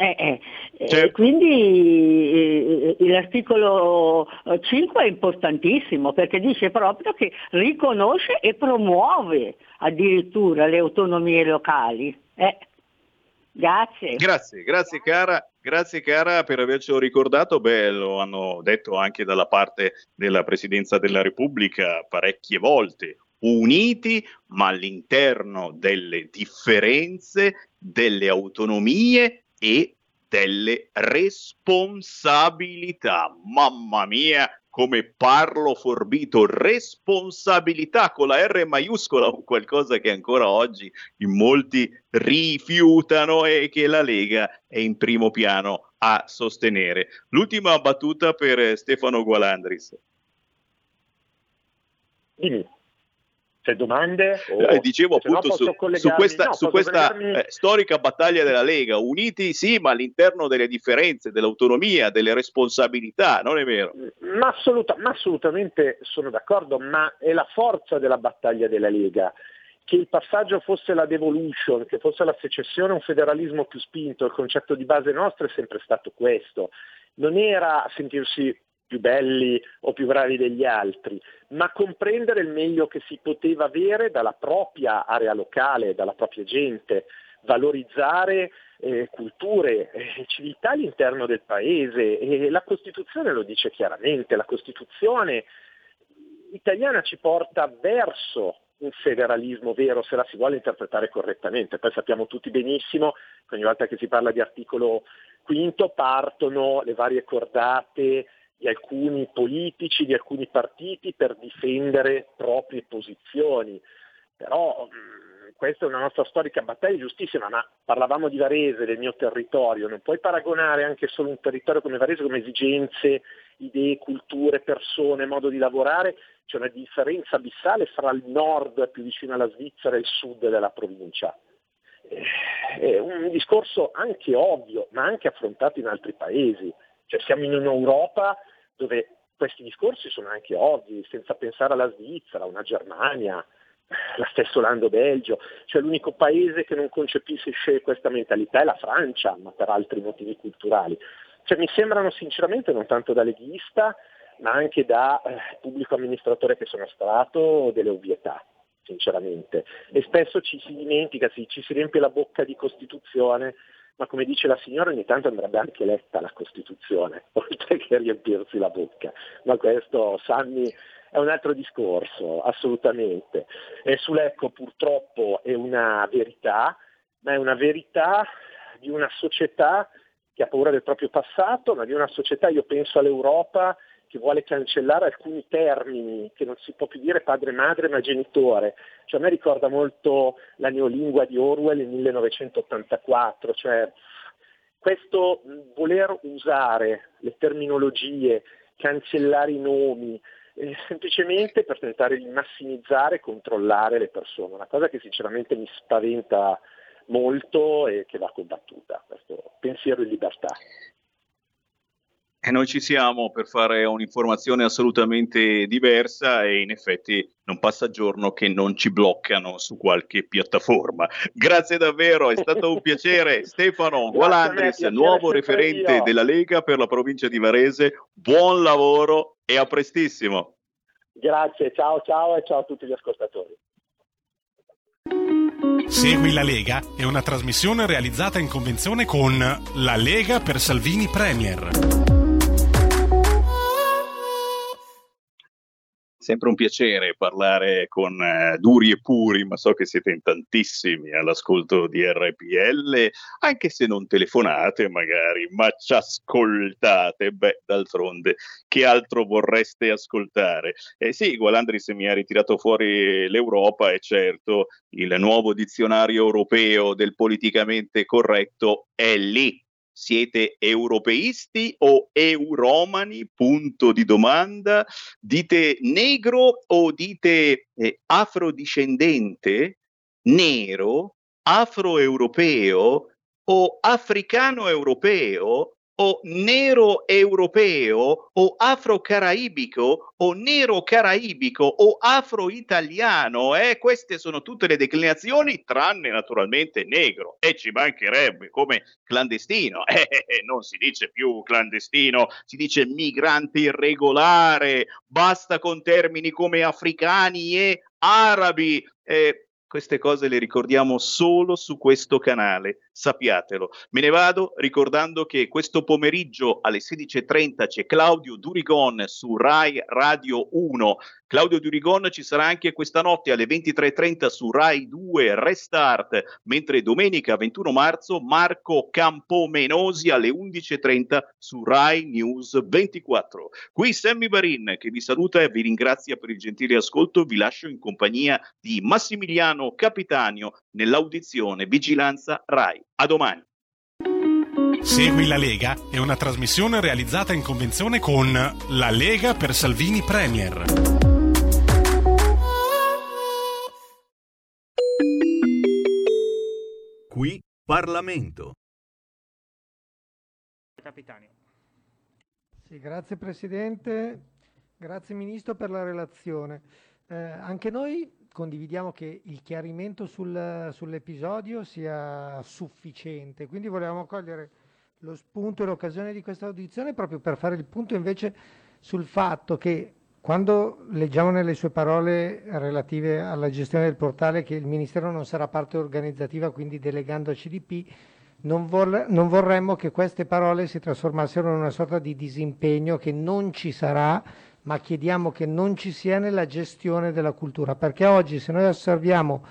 Eh, eh, eh certo. quindi eh, l'articolo 5 è importantissimo perché dice proprio che riconosce e promuove addirittura le autonomie locali. Eh, grazie. Grazie, grazie cara. Grazie cara per avercelo ricordato, beh lo hanno detto anche dalla parte della Presidenza della Repubblica parecchie volte, uniti ma all'interno delle differenze, delle autonomie e delle responsabilità. Mamma mia, come parlo forbito, responsabilità con la R maiuscola, qualcosa che ancora oggi in molti rifiutano e che la Lega è in primo piano a sostenere. L'ultima battuta per Stefano Gualandris. Dimmi. C'è domande? O... Eh, dicevo appunto su, su, questa, no, su questa collegarmi... eh, storica battaglia della Lega, uniti sì, ma all'interno delle differenze, dell'autonomia, delle responsabilità, non è vero? Ma, assoluta, ma assolutamente sono d'accordo, ma è la forza della battaglia della Lega che il passaggio fosse la devolution, che fosse la secessione, un federalismo più spinto, il concetto di base nostro è sempre stato questo. Non era sentirsi più belli o più bravi degli altri, ma comprendere il meglio che si poteva avere dalla propria area locale, dalla propria gente, valorizzare eh, culture eh, civiltà all'interno del paese e la Costituzione lo dice chiaramente, la Costituzione italiana ci porta verso un federalismo vero se la si vuole interpretare correttamente. Poi sappiamo tutti benissimo che ogni volta che si parla di articolo quinto partono le varie cordate di alcuni politici, di alcuni partiti per difendere proprie posizioni. Però questa è una nostra storica battaglia giustissima, ma parlavamo di Varese, del mio territorio, non puoi paragonare anche solo un territorio come Varese come esigenze, idee, culture, persone, modo di lavorare, c'è una differenza abissale fra il nord più vicino alla Svizzera e il sud della provincia. È un discorso anche ovvio, ma anche affrontato in altri paesi. Cioè siamo in un'Europa dove questi discorsi sono anche ovvi, senza pensare alla Svizzera, una Germania, la stessa Olanda-Belgio, cioè l'unico paese che non concepisce questa mentalità è la Francia, ma per altri motivi culturali. Cioè, mi sembrano sinceramente non tanto da leghista, ma anche da eh, pubblico amministratore che sono stato, delle ovvietà, sinceramente. E spesso ci si dimentica, ci si riempie la bocca di Costituzione ma come dice la signora ogni tanto andrebbe anche letta la Costituzione, oltre che riempirsi la bocca. Ma questo, Sammy, è un altro discorso, assolutamente. E sull'ecco purtroppo è una verità, ma è una verità di una società che ha paura del proprio passato, ma di una società, io penso all'Europa, che vuole cancellare alcuni termini, che non si può più dire padre madre ma genitore. Cioè, a me ricorda molto la neolingua di Orwell in 1984, cioè questo voler usare le terminologie, cancellare i nomi, eh, semplicemente per tentare di massimizzare e controllare le persone, una cosa che sinceramente mi spaventa molto e che va combattuta, questo pensiero in libertà. E noi ci siamo per fare un'informazione assolutamente diversa e in effetti non passa giorno che non ci bloccano su qualche piattaforma. Grazie davvero, è stato un piacere. Stefano Gualandris, nuovo referente io. della Lega per la provincia di Varese, buon lavoro e a prestissimo. Grazie, ciao ciao e ciao a tutti gli ascoltatori. Segui la Lega è una trasmissione realizzata in convenzione con La Lega per Salvini Premier. Sempre un piacere parlare con eh, duri e puri, ma so che siete in tantissimi all'ascolto di RPL, anche se non telefonate magari, ma ci ascoltate. Beh, d'altronde, che altro vorreste ascoltare? Eh sì, Gualandris mi ha ritirato fuori l'Europa e certo il nuovo dizionario europeo del politicamente corretto è lì Siete europeisti o euromani? Punto di domanda. Dite negro o dite eh, afrodiscendente? Nero? Afroeuropeo? O africano europeo? O nero europeo o afro-caraibico o nero caraibico o afro-italiano. Eh? Queste sono tutte le declinazioni, tranne naturalmente negro. E ci mancherebbe come clandestino. Eh, eh, eh, non si dice più clandestino, si dice migrante irregolare. Basta con termini come africani e arabi. Eh, queste cose le ricordiamo solo su questo canale, sappiatelo. Me ne vado ricordando che questo pomeriggio alle 16.30 c'è Claudio Durigon su Rai Radio 1. Claudio Durigon ci sarà anche questa notte alle 23.30 su Rai 2 Restart, mentre domenica 21 marzo Marco Campomenosi alle 11.30 su Rai News 24. Qui Sammy Barin che vi saluta e vi ringrazia per il gentile ascolto, vi lascio in compagnia di Massimiliano Capitanio nell'audizione Vigilanza Rai. A domani. Segui la Lega è una trasmissione realizzata in convenzione con La Lega per Salvini Premier. Qui Parlamento. Capitani. Sì, grazie Presidente, grazie Ministro per la relazione. Eh, anche noi condividiamo che il chiarimento sul, sull'episodio sia sufficiente, quindi volevamo cogliere lo spunto e l'occasione di questa audizione proprio per fare il punto invece sul fatto che quando leggiamo nelle sue parole relative alla gestione del portale che il Ministero non sarà parte organizzativa, quindi delegando a CDP, non, vor- non, vorremmo che queste parole si trasformassero in una sorta di disimpegno che non ci sarà, ma chiediamo che non ci sia nella gestione della cultura, perché oggi se noi osserviamo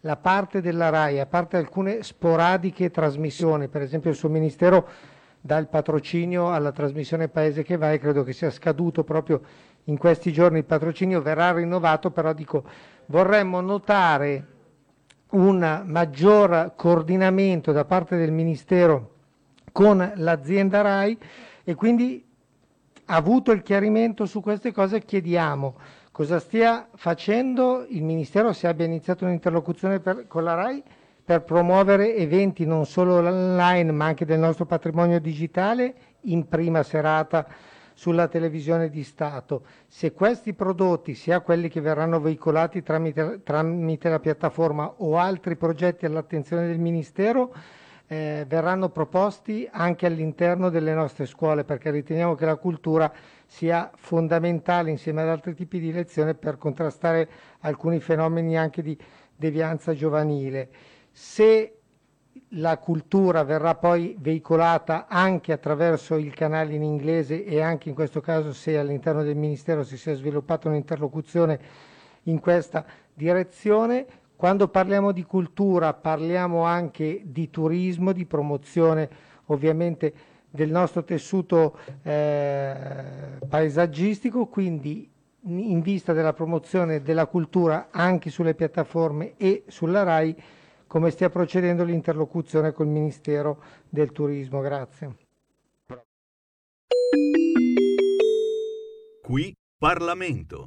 la parte della RAI, a parte alcune sporadiche trasmissioni, per esempio il suo Ministero dà il patrocinio alla trasmissione Paese che va e credo che sia scaduto proprio in questi giorni il patrocinio verrà rinnovato, però dico vorremmo notare un maggior coordinamento da parte del Ministero con l'azienda RAI e quindi avuto il chiarimento su queste cose chiediamo cosa stia facendo il Ministero, se abbia iniziato un'interlocuzione per, con la RAI per promuovere eventi non solo online ma anche del nostro patrimonio digitale in prima serata sulla televisione di Stato. Se questi prodotti, sia quelli che verranno veicolati tramite, tramite la piattaforma o altri progetti all'attenzione del Ministero, eh, verranno proposti anche all'interno delle nostre scuole, perché riteniamo che la cultura sia fondamentale insieme ad altri tipi di lezione per contrastare alcuni fenomeni anche di devianza giovanile. Se la cultura verrà poi veicolata anche attraverso il canale in inglese e anche in questo caso se all'interno del Ministero si sia sviluppata un'interlocuzione in questa direzione. Quando parliamo di cultura parliamo anche di turismo, di promozione ovviamente del nostro tessuto eh, paesaggistico, quindi in vista della promozione della cultura anche sulle piattaforme e sulla RAI come stia procedendo l'interlocuzione col Ministero del Turismo. Grazie. Qui Parlamento.